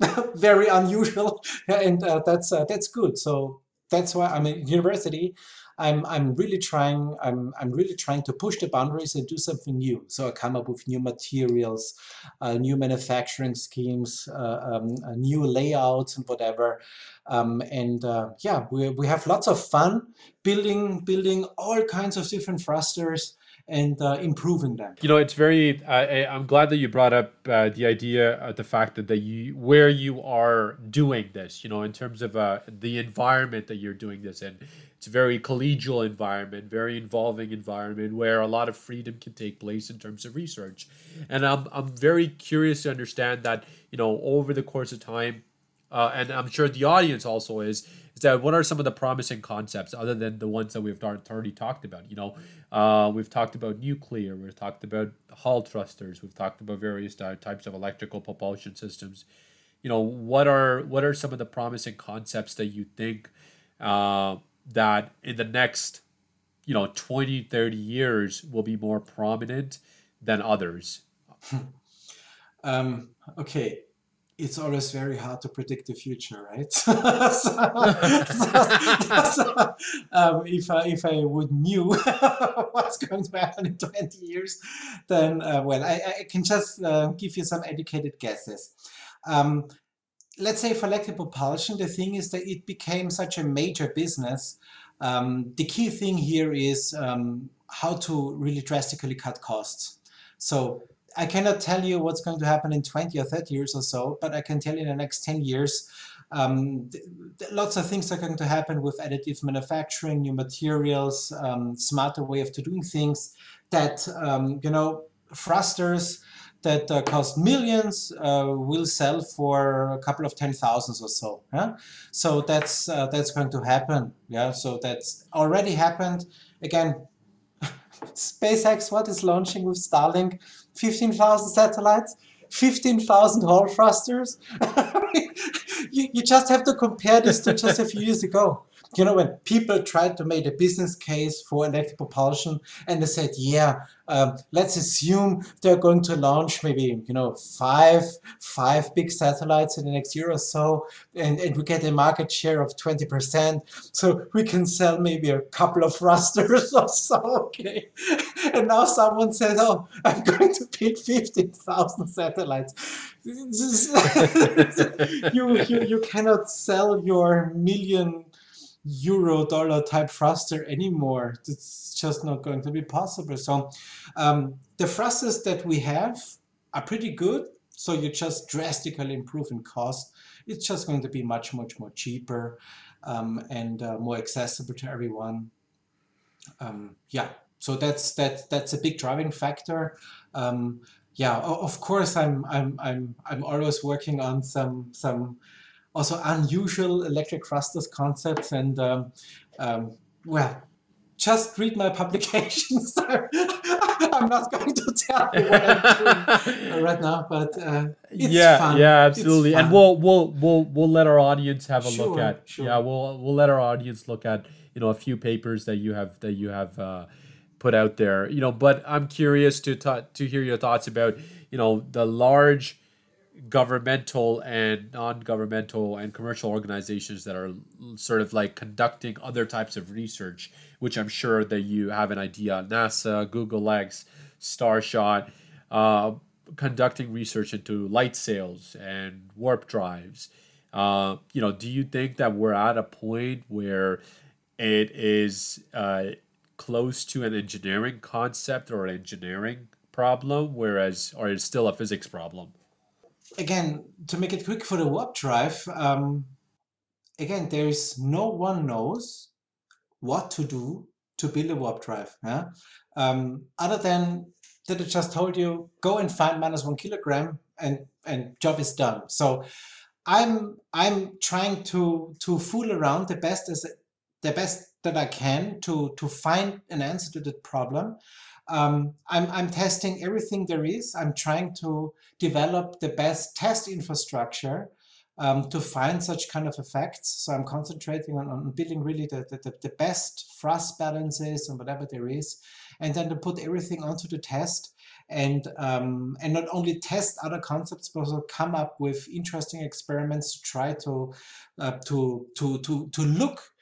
very unusual, and uh, that's uh, that's good. So that's why I'm in university. I'm I'm really trying I'm I'm really trying to push the boundaries and do something new. So I come up with new materials, uh, new manufacturing schemes, uh, um, new layouts and whatever. Um, and uh, yeah, we we have lots of fun building building all kinds of different thrusters and uh, improving them. You know, it's very. Uh, I'm glad that you brought up uh, the idea, the fact that, that you where you are doing this. You know, in terms of uh, the environment that you're doing this in. It's a very collegial environment, very involving environment where a lot of freedom can take place in terms of research. And I'm I'm very curious to understand that. You know, over the course of time, uh, and I'm sure the audience also is, is that what are some of the promising concepts other than the ones that we've already talked about? You know, uh, we've talked about nuclear, we've talked about Hall thrusters, we've talked about various types of electrical propulsion systems. You know, what are what are some of the promising concepts that you think uh, that in the next, you know, 20, 30 years will be more prominent than others? um, okay, it's always very hard to predict the future, right? so, so, um, if I if I would knew what's going to happen in 20 years, then uh, well, I, I can just uh, give you some educated guesses. Um, let's say for electric propulsion, the thing is that it became such a major business. Um, the key thing here is um, how to really drastically cut costs. So I cannot tell you what's going to happen in 20 or 30 years or so, but I can tell you in the next 10 years, um, lots of things are going to happen with additive manufacturing, new materials, um, smarter way of doing things that, um, you know, thrusters that uh, cost millions uh, will sell for a couple of ten thousands or so. Yeah? So that's uh, that's going to happen. Yeah. So that's already happened. Again, SpaceX, what is launching with Starlink? 15,000 satellites, 15,000 Hall thrusters. you, you just have to compare this to just a few years ago you know, when people tried to make a business case for electric propulsion and they said, yeah, um, let's assume they're going to launch maybe, you know, five, five big satellites in the next year or so, and, and we get a market share of 20%. So we can sell maybe a couple of thrusters or so, okay? And now someone says, oh, I'm going to build 15,000 satellites. you, you, you cannot sell your million euro dollar type thruster anymore. It's just not going to be possible. So um, the thrusters that we have are pretty good. So you just drastically improve in cost. It's just going to be much, much more cheaper um, and uh, more accessible to everyone. Um, yeah, so that's that that's a big driving factor. Um, yeah, of course, I'm I'm I'm I'm always working on some some also unusual electric thrusters concepts and um, um, well just read my publications i'm not going to tell you what i'm doing right now but uh, yeah fun. yeah absolutely and we'll we'll we'll we'll let our audience have a sure, look at sure. yeah we'll we'll let our audience look at you know a few papers that you have that you have uh, put out there you know but i'm curious to ta- to hear your thoughts about you know the large governmental and non-governmental and commercial organizations that are sort of like conducting other types of research which i'm sure that you have an idea. Nasa google x starshot uh, conducting research into light sails and warp drives. Uh, you know do you think that we're at a point where it is uh, close to an engineering concept or an engineering problem whereas or it's still a physics problem again, to make it quick for the warp drive, um, again, there is no one knows what to do to build a warp drive. Yeah? Um, other than that, I just told you, go and find minus one kilogram, and and job is done. So I'm I'm trying to to fool around the best as the best that I can to to find an answer to that problem. Um, I'm, I'm testing everything there is. I'm trying to develop the best test infrastructure um, to find such kind of effects. So I'm concentrating on, on building really the, the, the best thrust balances and whatever there is, and then to put everything onto the test and um, and not only test other concepts, but also come up with interesting experiments to try to uh, to to to to look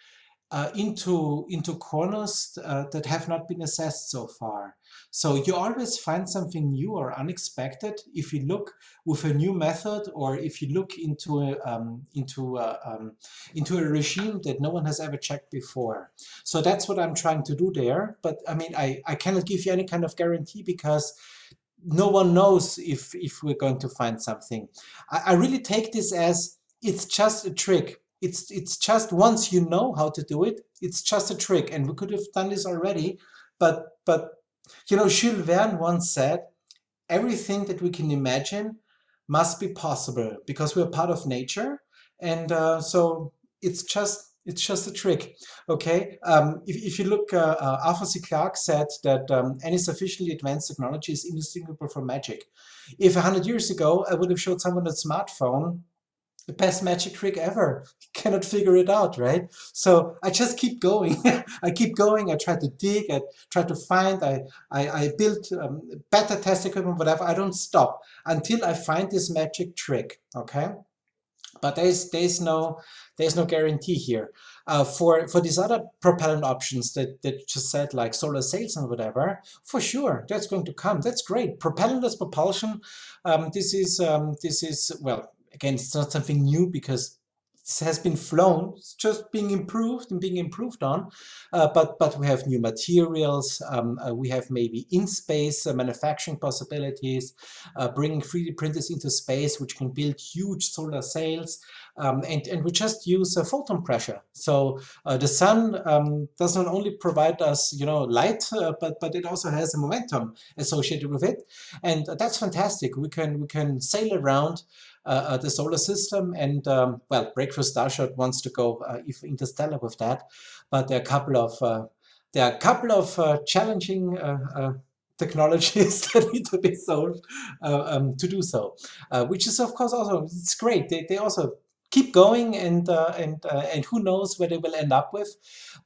uh, into, into corners uh, that have not been assessed so far. So you always find something new or unexpected if you look with a new method or if you look into a, um, into a, um, into a regime that no one has ever checked before. So that's what I'm trying to do there. But I mean, I, I cannot give you any kind of guarantee because no one knows if, if we're going to find something. I, I really take this as it's just a trick it's it's just once you know how to do it, it's just a trick. And we could have done this already, but but you know, Jules Verne once said, everything that we can imagine must be possible because we're part of nature, and uh, so it's just it's just a trick. Okay, um, if, if you look, uh, uh, Arthur C. Clarke said that um, any sufficiently advanced technology is indistinguishable from magic. If a hundred years ago I would have showed someone a smartphone, the best magic trick ever. cannot figure it out, right? So I just keep going. I keep going. I try to dig. I try to find. I I, I build um, better test equipment, whatever. I don't stop until I find this magic trick. Okay, but there's there's no there's no guarantee here. Uh, for for these other propellant options that that just said like solar sails and whatever, for sure that's going to come. That's great. Propellantless propulsion. Um, this is um, this is well again, it's not something new because it has been flown, it's just being improved and being improved on. Uh, but but we have new materials. Um, uh, we have maybe in space uh, manufacturing possibilities, uh, bringing 3D printers into space, which can build huge solar sails. Um, and and we just use a photon pressure. So uh, the sun um, does not only provide us you know light, uh, but but it also has a momentum associated with it, and that's fantastic. We can we can sail around. Uh, uh, the solar system. And um, well, Breakthrough Starshot wants to go uh, interstellar with that, but there are a couple of there are a couple of challenging technologies that need to be solved uh, um, to do so, uh, which is of course also it's great. They, they also keep going and uh, and and who knows where they will end up with,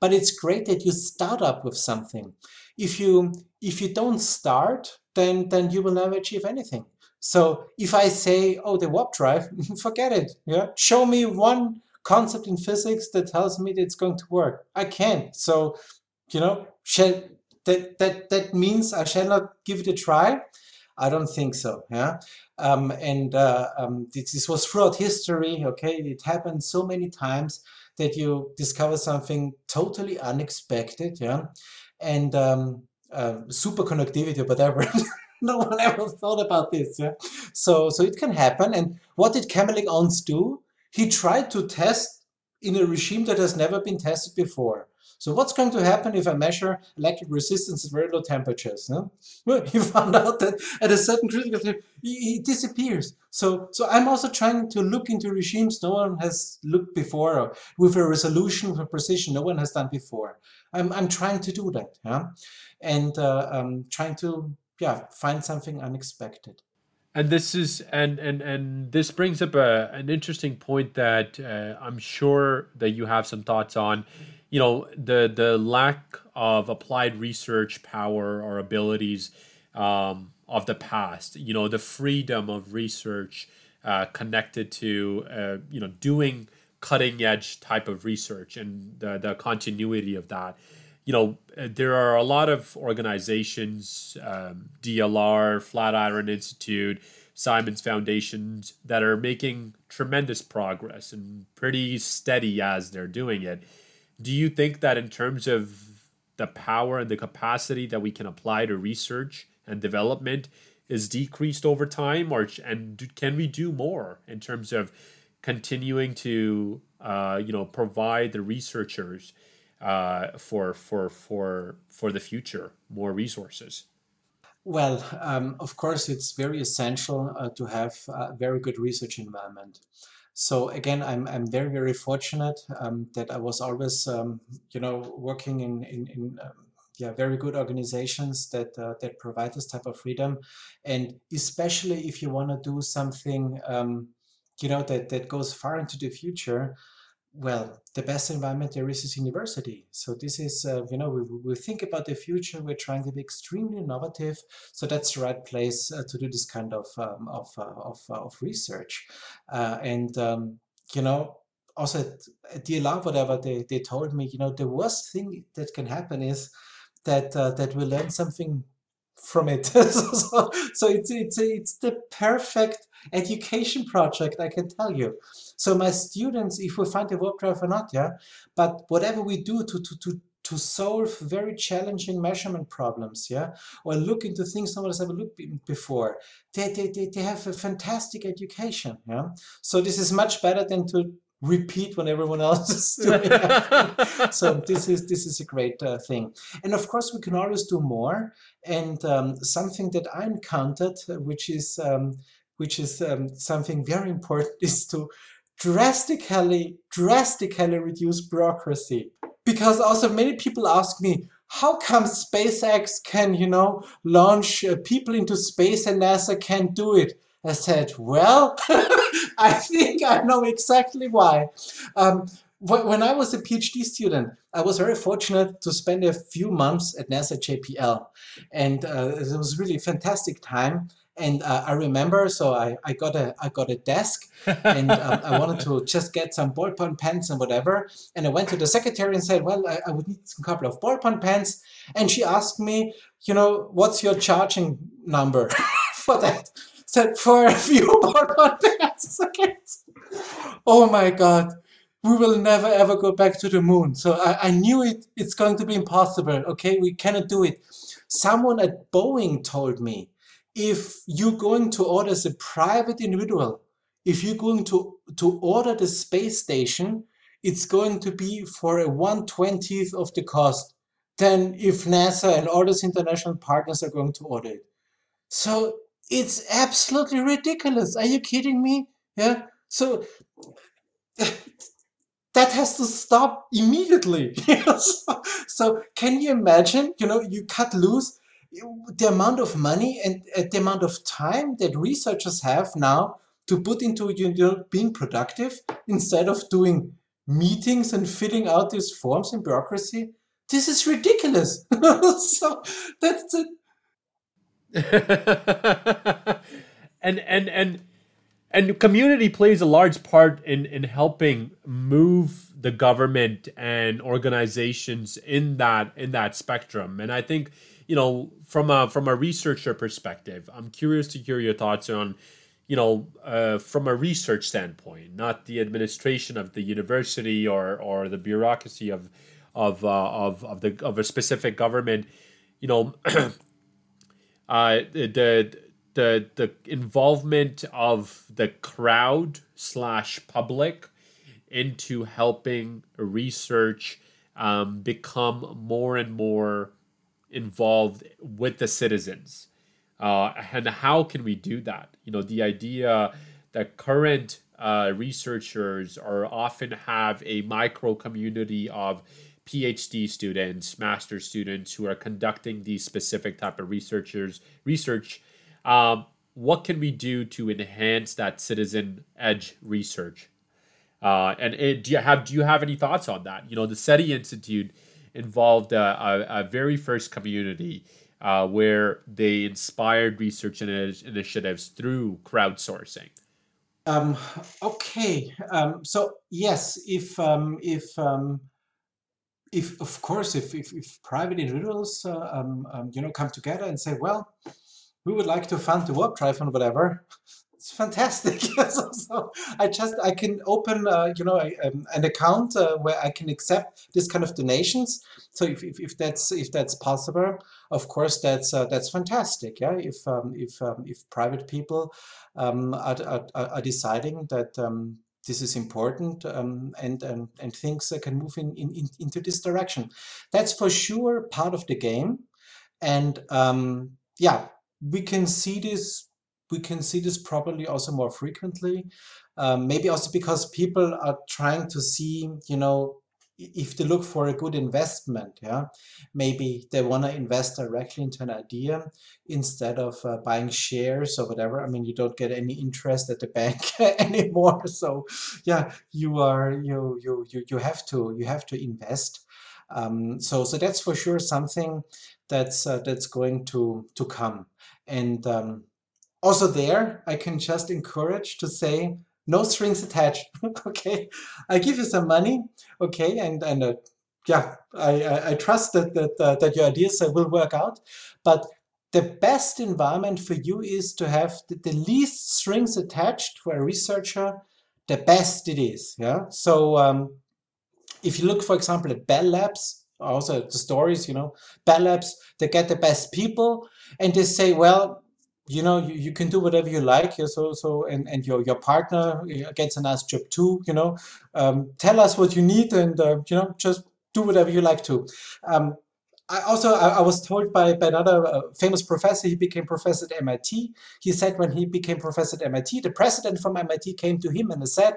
but it's great that you start up with something. If you if you don't start, then then you will never achieve anything. So if I say, oh, the warp drive, forget it. Yeah, show me one concept in physics that tells me that it's going to work. I can't. So, you know, shall, that that that means I shall not give it a try. I don't think so. Yeah, um, and uh, um, this, this was throughout history. Okay, it happened so many times that you discover something totally unexpected. Yeah, and um, uh, superconductivity or whatever. no one ever thought about this. Yeah? So, so it can happen. And what did Kamerlingh Onnes do? He tried to test in a regime that has never been tested before. So what's going to happen if I measure electric resistance at very low temperatures? No? Well, he found out that at a certain critical temperature, he, disappears. So, so I'm also trying to look into regimes no one has looked before, or with a resolution, with a precision no one has done before. I'm, I'm trying to do that, yeah? and uh, I'm trying to yeah find something unexpected. And this is and and and this brings up a, an interesting point that uh, i'm sure that you have some thoughts on. You know the the lack of applied research power or abilities um, of the past you know the freedom of research uh, connected to uh, you know doing cutting edge type of research and the, the continuity of that you know, uh, there are a lot of organizations, um, DLR, Flatiron Institute, Simons Foundations, that are making tremendous progress and pretty steady as they're doing it. Do you think that in terms of the power and the capacity that we can apply to research and development is decreased over time, or and can we do more in terms of continuing to uh, you know provide the researchers uh, for for for for the future more resources? Well um, of course it's very essential uh, to have a very good research environment. So again i'm, I'm very very fortunate um, that i was always um, you know working in in, in um, yeah, very good organizations that uh, that provide this type of freedom, and especially if you want to do something, um, you know, that that goes far into the future, well, the best environment there is is university. So this is, uh, you know, we, we think about the future. We're trying to be extremely innovative. So that's the right place uh, to do this kind of um, of uh, of, uh, of research. Uh, and um, you know, also at, DLR, whatever they, they told me, you know, the worst thing that can happen is that uh, that we learn something from it. so, so, it's it's it's the perfect education project, I can tell you. So my students, if we find a warp drive or not, yeah, but whatever we do to to to to solve very challenging measurement problems, yeah, or look into things no one has ever looked before. They, they, they, they have a fantastic education, yeah. So this is much better than to repeat when everyone else is doing it. so this is this is a great uh, thing. And of course, we can always do more. And um, something that I encountered, uh, which is um, which is um, something very important, is to drastically drastically reduce bureaucracy. Because also many people ask me, how come SpaceX can, you know, launch uh, people into space and NASA can't do it? I said, well, I think I know exactly why. Um, when I was a PhD student, I was very fortunate to spend a few months at NASA JPL. And uh, it was really a fantastic time. And uh, I remember, so I, I got a I got a desk, and um, I wanted to just get some ballpoint pens and whatever. And I went to the secretary and said, "Well, I, I would need a couple of ballpoint pens." And she asked me, "You know, what's your charging number for that?" Said for a few more podcasts. Oh my God. We will never ever go back to the moon. So I, I knew it. It's going to be impossible. Okay, we cannot do it. Someone at Boeing told me, if you're going to order as a private individual, if you're going to to order the space station, it's going to be for a one twentieth of the cost than if NASA and all those international partners are going to order it. So it's absolutely ridiculous. Are you kidding me? Yeah. So that has to stop immediately. so, can you imagine? You know, you cut loose the amount of money and uh, the amount of time that researchers have now to put into you know being productive instead of doing meetings and filling out these forms in bureaucracy. This is ridiculous. so that's and and and and community plays a large part in in helping move the government and organizations in that in that spectrum. And i think you know from a from a researcher perspective i'm curious to hear your thoughts on you know uh, from a research standpoint not the administration of the university or or the bureaucracy of of uh, of of the of a specific government you know uh, the the the involvement of the crowd slash public into helping research um, become more and more involved with the citizens. Uh, and how can we do that? You know, the idea that current uh, researchers are often have a micro community of PhD students, master students who are conducting these specific type of researchers research. Um, what can we do to enhance that citizen edge research? Uh, and it, do you have do you have any thoughts on that? You know, the SETI Institute involved a, a, a very first community uh, where they inspired research initiatives through crowdsourcing. Um, okay, um, so yes, if um, if um, if of course if if, if private individuals uh, um, um, you know come together and say, well, we would like to fund the warp drive and whatever, it's fantastic. so, so I just I can open uh, you know um, an account uh, where I can accept this kind of donations. So if, if, if that's if that's possible, of course that's uh, that's fantastic. Yeah, if um, if um, if private people um, are, are, are deciding that this is important um, and, and and things can move in, in, in into this direction. That's for sure part of the game, and um, yeah, we can see this we can see this probably also more frequently. Um, maybe also because people are trying to see, you know, if they look for a good investment, yeah, maybe they want to invest directly into an idea instead of uh, buying shares or whatever. I mean, you don't get any interest at the bank anymore, so yeah, you are you you you you have to you have to invest. Um, so so that's for sure something that's uh, that's going to to come, and um, also there, I can just encourage to say, no strings attached. okay, I give you some money. Okay, and and uh, yeah, I, I, I trust that that uh, that your ideas uh, will work out. But the best environment for you is to have the, the, least strings attached for a researcher. The best it is. Yeah. So um, if you look, for example, at Bell Labs, also the stories, you know, Bell Labs, they get the best people, and they say, well, you know you, you can do whatever you like. Yeah, so so and and your your partner gets a nice job too you know. Um, tell us what you need and uh, you know just do whatever you like to. Um, I also I, I, was told by, by another uh, famous professor he became professor at MIT he said when he became professor at MIT the president from MIT came to him and said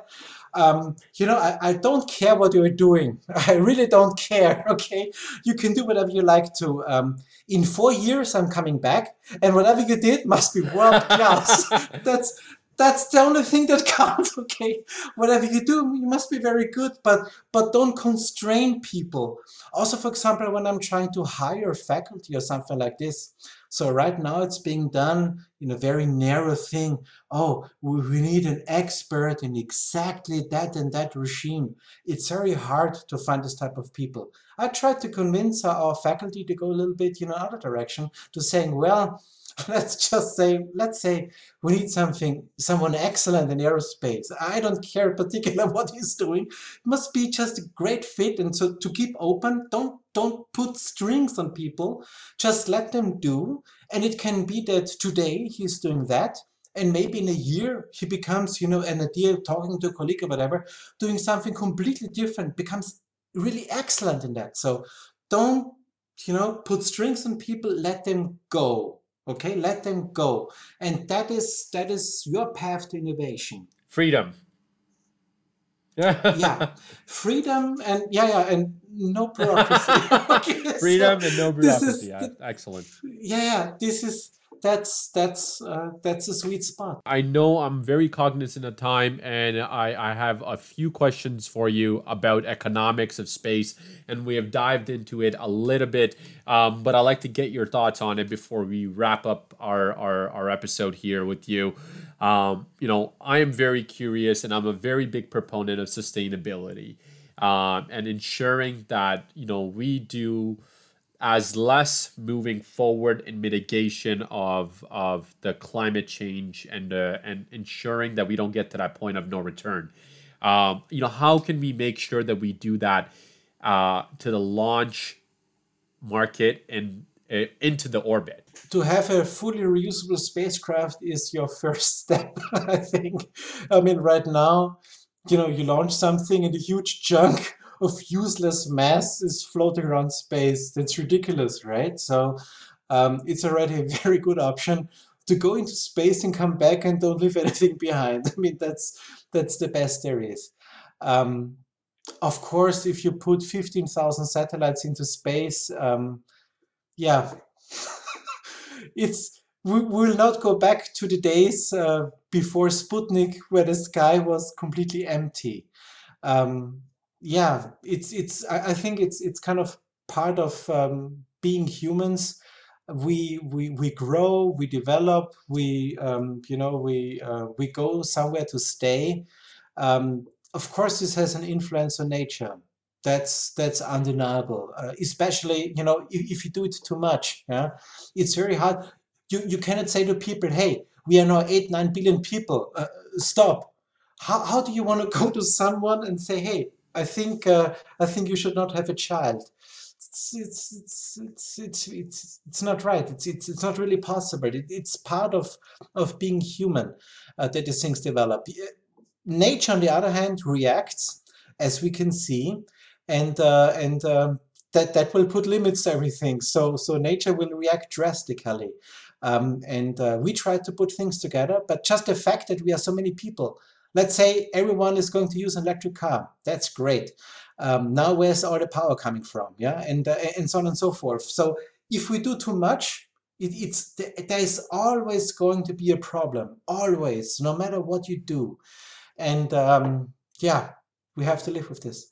um, you know I, I don't care what you're doing. I really don't care okay? You can do whatever you like to. Um, in four years I'm coming back and whatever you did must be world class that's that's the only thing that counts okay? Whatever you do you must be very good but but don't constrain people. Also for example when i'm trying to hire faculty or something like this so right now it's being done in a very narrow thing. Oh we need an expert in exactly that and that regime. It's very hard to find this type of people. I tried to convince our faculty to go a little bit you know other direction to saying well let's just say, let's say we need something, someone excellent in aerospace. I don't care particular what he's doing. It must be just a great fit. And so to keep open, don't don't put strings on people. Just let them do. And it can be that today he's doing that. And maybe in a year he becomes, you know, an idea talking to a colleague or whatever, doing something completely different, becomes really excellent in that. So don't, you know, put strings on people, let them go okay let them go. And that is that is your path to innovation. Freedom. Yeah. Yeah. freedom and yeah yeah and no bureaucracy. Okay, freedom so and no bureaucracy. Yeah, excellent. Yeah yeah this is that's that's uh, that's a sweet spot. I know I'm very cognizant of time, and I I have a few questions for you about economics of space, and we have dived into it a little bit. Um, but I'd like to get your thoughts on it before we wrap up our our, our episode here with you. Um, you know, I am very curious, and I'm a very big proponent of sustainability um, and ensuring that you know we do as less moving forward in mitigation of of the climate change and uh, and ensuring that we don't get to that point of no return. Um, you know, how can we make sure that we do that uh, to the launch market and uh, into the orbit? To have a fully reusable spacecraft is your first step, I think. I mean, right now, you know, you launch something and a huge chunk of useless mass is floating around space. That's ridiculous, right? So um, it's already a very good option to go into space and come back and don't leave anything behind. I mean, that's that's the best there is. Um, of course, if you put 15,000 satellites into space, um, yeah, it's we will not go back to the days uh, before Sputnik where the sky was completely empty. Um, yeah, it's it's. I, think it's it's kind of part of um, being humans. we we we grow, we develop, we um, you know we uh, we go somewhere to stay. Um, of course, this has an influence on nature. That's that's undeniable. Uh, especially you know if, if you do it too much, yeah, it's very hard. You you cannot say to people, hey, we are now eight nine billion people. Uh, stop. How how do you want to go to someone and say, hey, I think uh, I think you should not have a child it's it's it's it's it's it's, it's not right. It's it's it's not really possible. It, it's part of of being human uh, that these things develop. Nature, on the other hand, reacts as we can see, and uh, and um, that that will put limits to everything. So so nature will react drastically. Um, and uh, we try to put things together, but just the fact that we are so many people, let's say everyone is going to use an electric car, that's great. Um, now where's all the power coming from? Yeah and uh, and so on and so forth. So if we do too much it, it's there is always going to be a problem. Always no matter what you do. And um, yeah we have to live with this.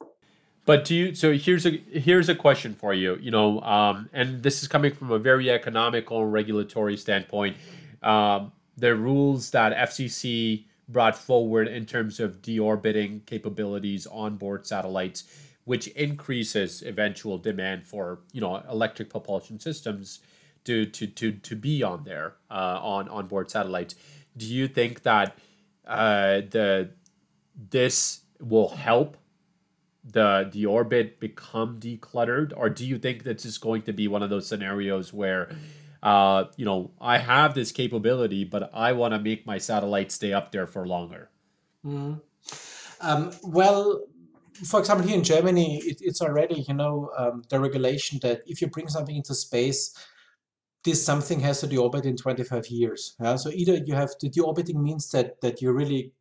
But do you so here's a here's a question for you you know um, and this is coming from a very economical regulatory standpoint. Um, the rules that fcc brought forward in terms of deorbiting capabilities on board satellites, which increases eventual demand for you know electric propulsion systems to to to, to be on there uh, on on board satellites. Do you think that uh, the this will help the the orbit become decluttered, or do you think this is going to be one of those scenarios where uh, you know, I have this capability, but I want to make my satellite stay up there for longer. Mm. Um, well, for example, here in Germany, it, it's already, you know, um, the regulation that if you bring something into space, this something has to deorbit in 25 years. Yeah? So either you have to deorbiting means that that you really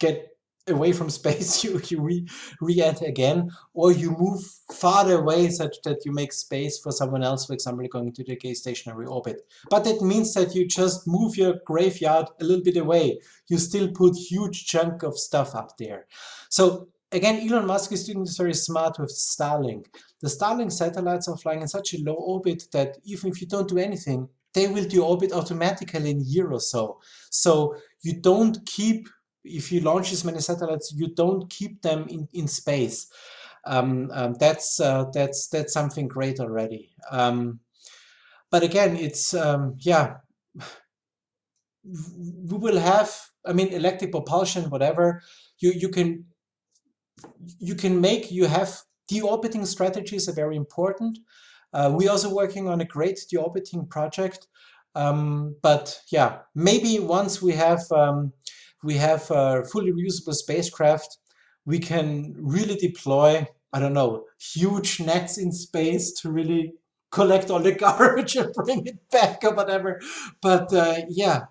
get away from space, you, you re, re-enter again, or you move farther away such that you make space for someone else, for example, going to the geostationary orbit. But that means that you just move your graveyard a little bit away. You still put huge chunk of stuff up there. So again, Elon Musk is doing this very smart with Starlink. The Starlink satellites are flying in such a low orbit that even if you don't do anything, they will deorbit automatically in a year or so. So you don't keep if you launch as many satellites, you don't keep them in, in space. Um, um, that's uh, that's that's something great already. Um, but again, it's um, yeah, we will have. I mean, electric propulsion, whatever. You you can you can make. You have deorbiting strategies are very important. Uh, we're also working on a great deorbiting project. Um, but yeah, maybe once we have um, we have a fully reusable spacecraft, we can really deploy, I don't know, huge nets in space to really collect all the garbage and bring it back or whatever. But uh, yeah,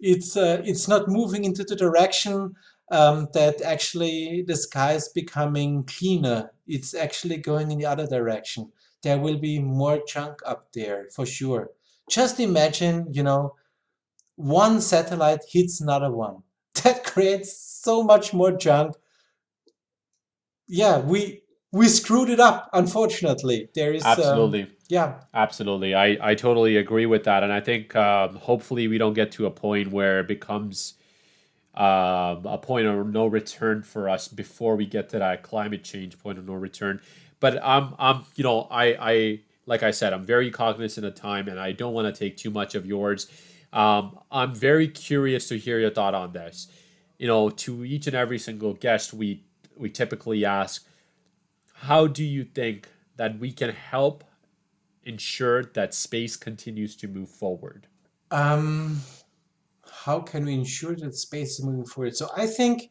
it's uh, it's not moving into the direction um, that actually the sky is becoming cleaner. It's actually going in the other direction. There will be more junk up there for sure. Just imagine, you know, one satellite hits another one that creates so much more junk. Yeah, we we screwed it up. Unfortunately, there is um, absolutely. Um, yeah, absolutely. I I totally agree with that, and I think um, hopefully we don't get to a point where it becomes. Uh, a point of no return for us before we get to that climate change point of no return. But I'm, I'm, you know, I, I, like I said, I'm very cognizant of time, and I don't want to take too much of yours. Um, I'm very curious to hear your thought on this. You know, to each and every single guest, we we typically ask, how do you think that we can help ensure that space continues to move forward? Um, how can we ensure that space is moving forward? So I think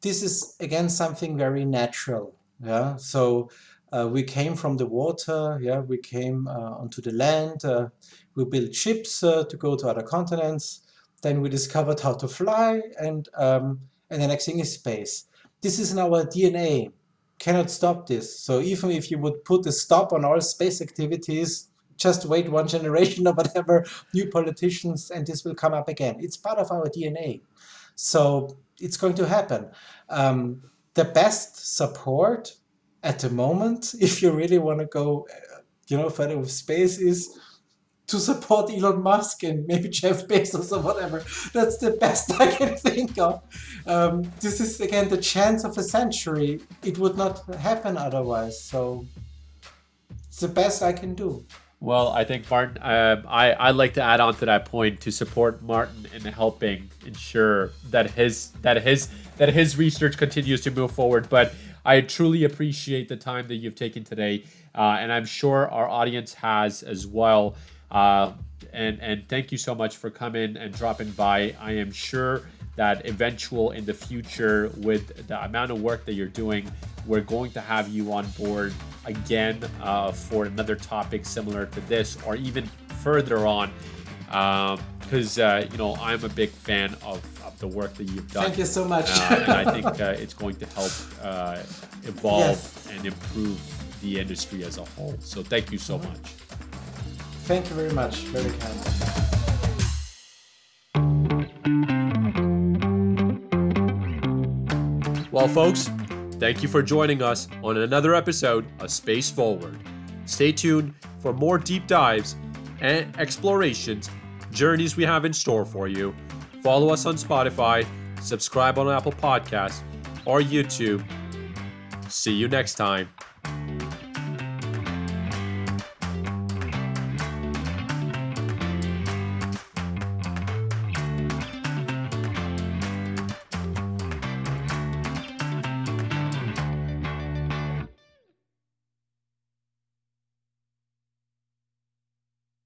this is again something very natural. Yeah. So uh, we came from the water. Yeah. We came uh, onto the land. Uh, we built ships uh, to go to other continents. Then we discovered how to fly, and um, and the next thing is space. This is in our DNA. Cannot stop this. So even if you would put a stop on all space activities, just wait one generation or whatever, new politicians, and this will come up again. It's part of our DNA. So it's going to happen. Um, the best support at the moment, if you really want to go, uh, you know, further with space, is to support Elon Musk and maybe Jeff Bezos or whatever. That's the best I can think of. Um, this is again the chance of a century. It would not happen otherwise. So it's the best I can do. Well, I think Martin, um, I I'd like to add on to that point to support Martin in helping ensure that his that his that his research continues to move forward. But I truly appreciate the time that you've taken today, uh, and I'm sure our audience has as well. Uh, and and thank you so much for coming and dropping by. I am sure that eventual in the future with the amount of work that you're doing we're going to have you on board again uh, for another topic similar to this or even further on because um, uh, you know i'm a big fan of, of, the work that you've done thank you so much uh, and i think uh, it's going to help uh, evolve yes. and improve the industry as a whole so thank you so much thank you very much very kind Well, folks, thank you for joining us on another episode of Space Forward. Stay tuned for more deep dives and explorations, journeys we have in store for you. Follow us on Spotify, subscribe on Apple Podcasts, or YouTube. See you next time.